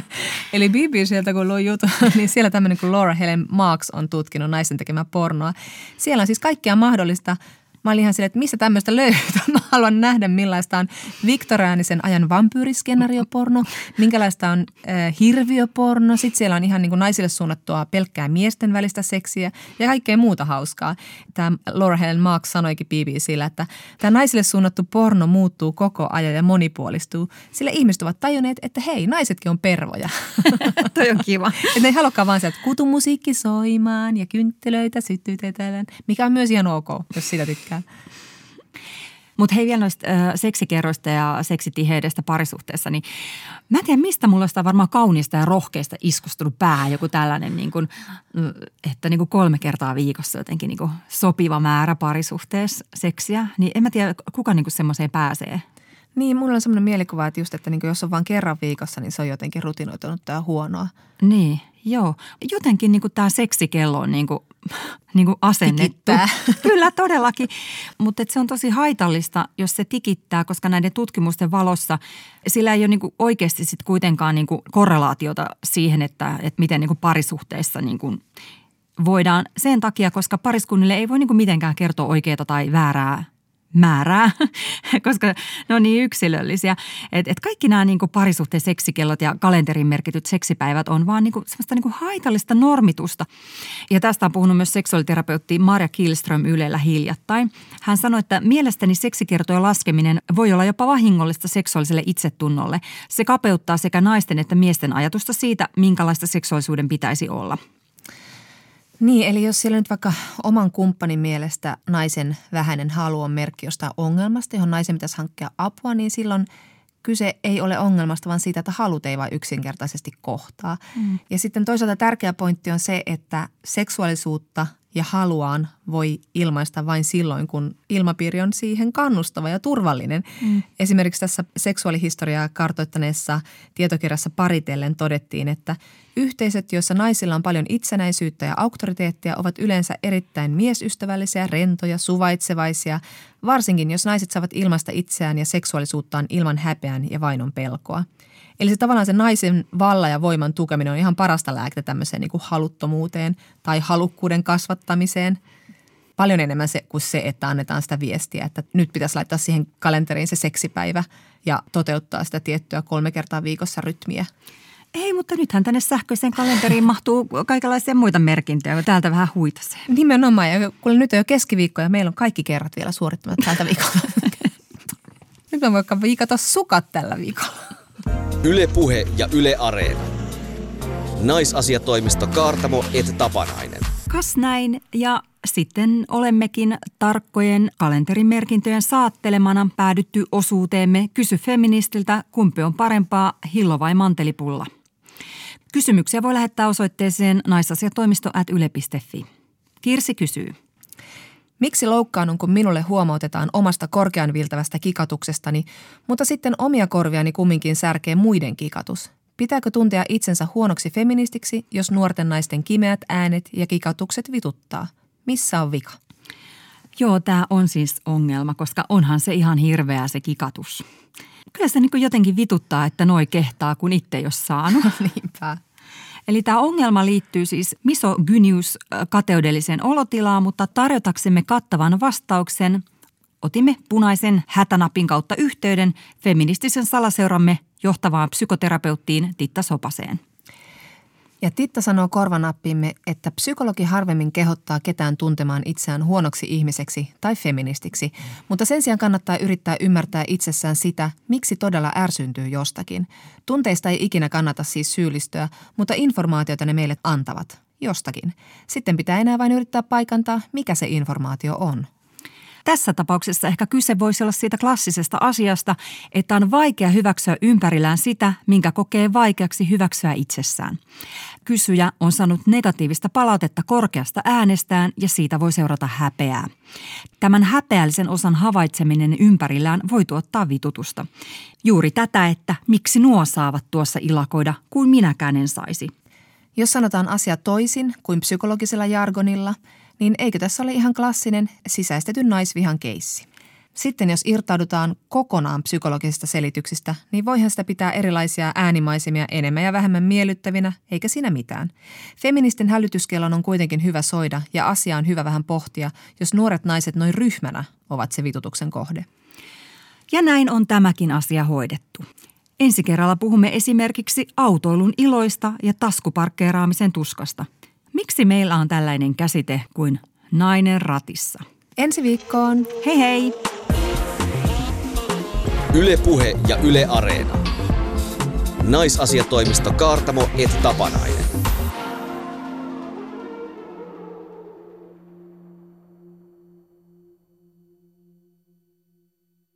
Eli BBCltä kun luin jutun, niin siellä tämmöinen kuin Laura Helen Marks on tutkinut naisen tekemää pornoa. Siellä on siis kaikkea mahdollista – Mä olin ihan silleen, että missä tämmöistä löytyy. Mä haluan nähdä, millaista on viktoriaanisen ajan vampyyriskenaarioporno, minkälaista on äh, hirviöporno. Sitten siellä on ihan niin kuin naisille suunnattua pelkkää miesten välistä seksiä ja kaikkea muuta hauskaa. Tämä Laura Helen Marks sanoikin BBCllä, että tämä naisille suunnattu porno muuttuu koko ajan ja monipuolistuu, sillä ihmiset ovat tajunneet, että hei, naisetkin on pervoja. Toi on kiva. että ne ei halukaan vaan sieltä kutumusiikki soimaan ja kynttilöitä sytytetään, mikä on myös ihan ok, jos sitä tykkää tykkään. Mutta hei vielä noista äh, seksikerroista ja seksitiheydestä parisuhteessa, niin mä en tiedä mistä mulla on sitä varmaan kaunista ja rohkeista iskustunut pää joku tällainen, niin kuin, että niin kuin kolme kertaa viikossa jotenkin niin sopiva määrä parisuhteessa seksiä. Niin en mä tiedä, kuka niin semmoiseen pääsee. Niin, mulla on semmoinen mielikuva, että just, että niin jos on vain kerran viikossa, niin se on jotenkin rutinoitunut tai huonoa. Niin, joo. Jotenkin niin tämä seksikello on niin kuin, niin kuin asennettu. Tikittää. Kyllä, todellakin. Mutta se on tosi haitallista, jos se tikittää, koska näiden tutkimusten valossa sillä ei ole niin kuin oikeasti sit kuitenkaan niin kuin korrelaatiota siihen, että, että miten niin kuin parisuhteissa niin kuin voidaan sen takia, koska pariskunnille ei voi niin kuin mitenkään kertoa oikeaa tai väärää määrää, koska ne on niin yksilöllisiä. Että et kaikki nämä niin parisuhteen seksikellot ja kalenterin merkityt seksipäivät on vaan niin kuin, semmoista niin kuin haitallista normitusta. Ja tästä on puhunut myös seksuaaliterapeutti Marja Kilström Ylellä hiljattain. Hän sanoi, että mielestäni seksikertojen laskeminen voi olla jopa vahingollista seksuaaliselle itsetunnolle. Se kapeuttaa sekä naisten että miesten ajatusta siitä, minkälaista seksuaalisuuden pitäisi olla – niin, eli jos siellä nyt vaikka oman kumppanin mielestä naisen vähäinen halu on merkki jostain ongelmasta, johon naisen pitäisi hankkia apua, niin silloin kyse ei ole ongelmasta, vaan siitä, että halut ei vain yksinkertaisesti kohtaa. Mm. Ja sitten toisaalta tärkeä pointti on se, että seksuaalisuutta ja haluaan voi ilmaista vain silloin, kun ilmapiiri on siihen kannustava ja turvallinen. Mm. Esimerkiksi tässä seksuaalihistoriaa kartoittaneessa tietokirjassa paritellen todettiin, että yhteisöt, joissa naisilla on paljon itsenäisyyttä ja auktoriteettia, ovat yleensä erittäin miesystävällisiä, rentoja, suvaitsevaisia, varsinkin jos naiset saavat ilmaista itseään ja seksuaalisuuttaan ilman häpeän ja vainon pelkoa – Eli se tavallaan se naisen valla ja voiman tukeminen on ihan parasta lääkettä tämmöiseen niin kuin haluttomuuteen tai halukkuuden kasvattamiseen. Paljon enemmän se kuin se, että annetaan sitä viestiä, että nyt pitäisi laittaa siihen kalenteriin se seksipäivä ja toteuttaa sitä tiettyä kolme kertaa viikossa rytmiä. Ei, mutta nythän tänne sähköiseen kalenteriin mahtuu kaikenlaisia muita merkintöjä, kun täältä vähän huitasee. Nimenomaan, ja kuule nyt on jo keskiviikko ja meillä on kaikki kerrat vielä suorittamat tältä viikolla. nyt on vaikka viikata sukat tällä viikolla. Ylepuhe ja Yle Areena. Naisasiatoimisto Kaartamo et Tapanainen. Kas näin ja sitten olemmekin tarkkojen kalenterimerkintöjen saattelemana päädytty osuuteemme Kysy feministiltä, kumpi on parempaa, hillo vai mantelipulla. Kysymyksiä voi lähettää osoitteeseen naisasiatoimisto at yle.fi. Kirsi kysyy. Miksi loukkaannun, kun minulle huomautetaan omasta korkean viltävästä kikatuksestani, mutta sitten omia korviani kumminkin särkee muiden kikatus? Pitääkö tuntea itsensä huonoksi feministiksi, jos nuorten naisten kimeät äänet ja kikatukset vituttaa? Missä on vika? Joo, tämä on siis ongelma, koska onhan se ihan hirveä se kikatus. Kyllä se niin jotenkin vituttaa, että noi kehtaa, kun itse ei ole saanut. Niinpä. Eli tämä ongelma liittyy siis misogynius kateudelliseen olotilaan, mutta tarjotaksemme kattavan vastauksen otimme punaisen hätänapin kautta yhteyden feministisen salaseuramme johtavaan psykoterapeuttiin Titta Sopaseen. Ja Titta sanoo korvanappimme, että psykologi harvemmin kehottaa ketään tuntemaan itseään huonoksi ihmiseksi tai feministiksi, mutta sen sijaan kannattaa yrittää ymmärtää itsessään sitä, miksi todella ärsyntyy jostakin. Tunteista ei ikinä kannata siis syyllistyä, mutta informaatiota ne meille antavat. Jostakin. Sitten pitää enää vain yrittää paikantaa, mikä se informaatio on. Tässä tapauksessa ehkä kyse voisi olla siitä klassisesta asiasta, että on vaikea hyväksyä ympärillään sitä, minkä kokee vaikeaksi hyväksyä itsessään. Kysyjä on saanut negatiivista palautetta korkeasta äänestään ja siitä voi seurata häpeää. Tämän häpeällisen osan havaitseminen ympärillään voi tuottaa vitutusta. Juuri tätä, että miksi nuo saavat tuossa ilakoida, kuin minäkään en saisi. Jos sanotaan asia toisin kuin psykologisella jargonilla – niin eikö tässä ole ihan klassinen sisäistetyn naisvihan keissi? Sitten jos irtaudutaan kokonaan psykologisista selityksistä, niin voihan sitä pitää erilaisia äänimaisemia enemmän ja vähemmän miellyttävinä, eikä siinä mitään. Feministin hälytyskellon on kuitenkin hyvä soida ja asia on hyvä vähän pohtia, jos nuoret naiset noin ryhmänä ovat se vitutuksen kohde. Ja näin on tämäkin asia hoidettu. Ensi kerralla puhumme esimerkiksi autoilun iloista ja taskuparkkeeraamisen tuskasta – Miksi meillä on tällainen käsite kuin nainen ratissa? Ensi viikkoon. Hei hei! Ylepuhe ja Yle Areena. Naisasiatoimisto Kaartamo et Tapanainen.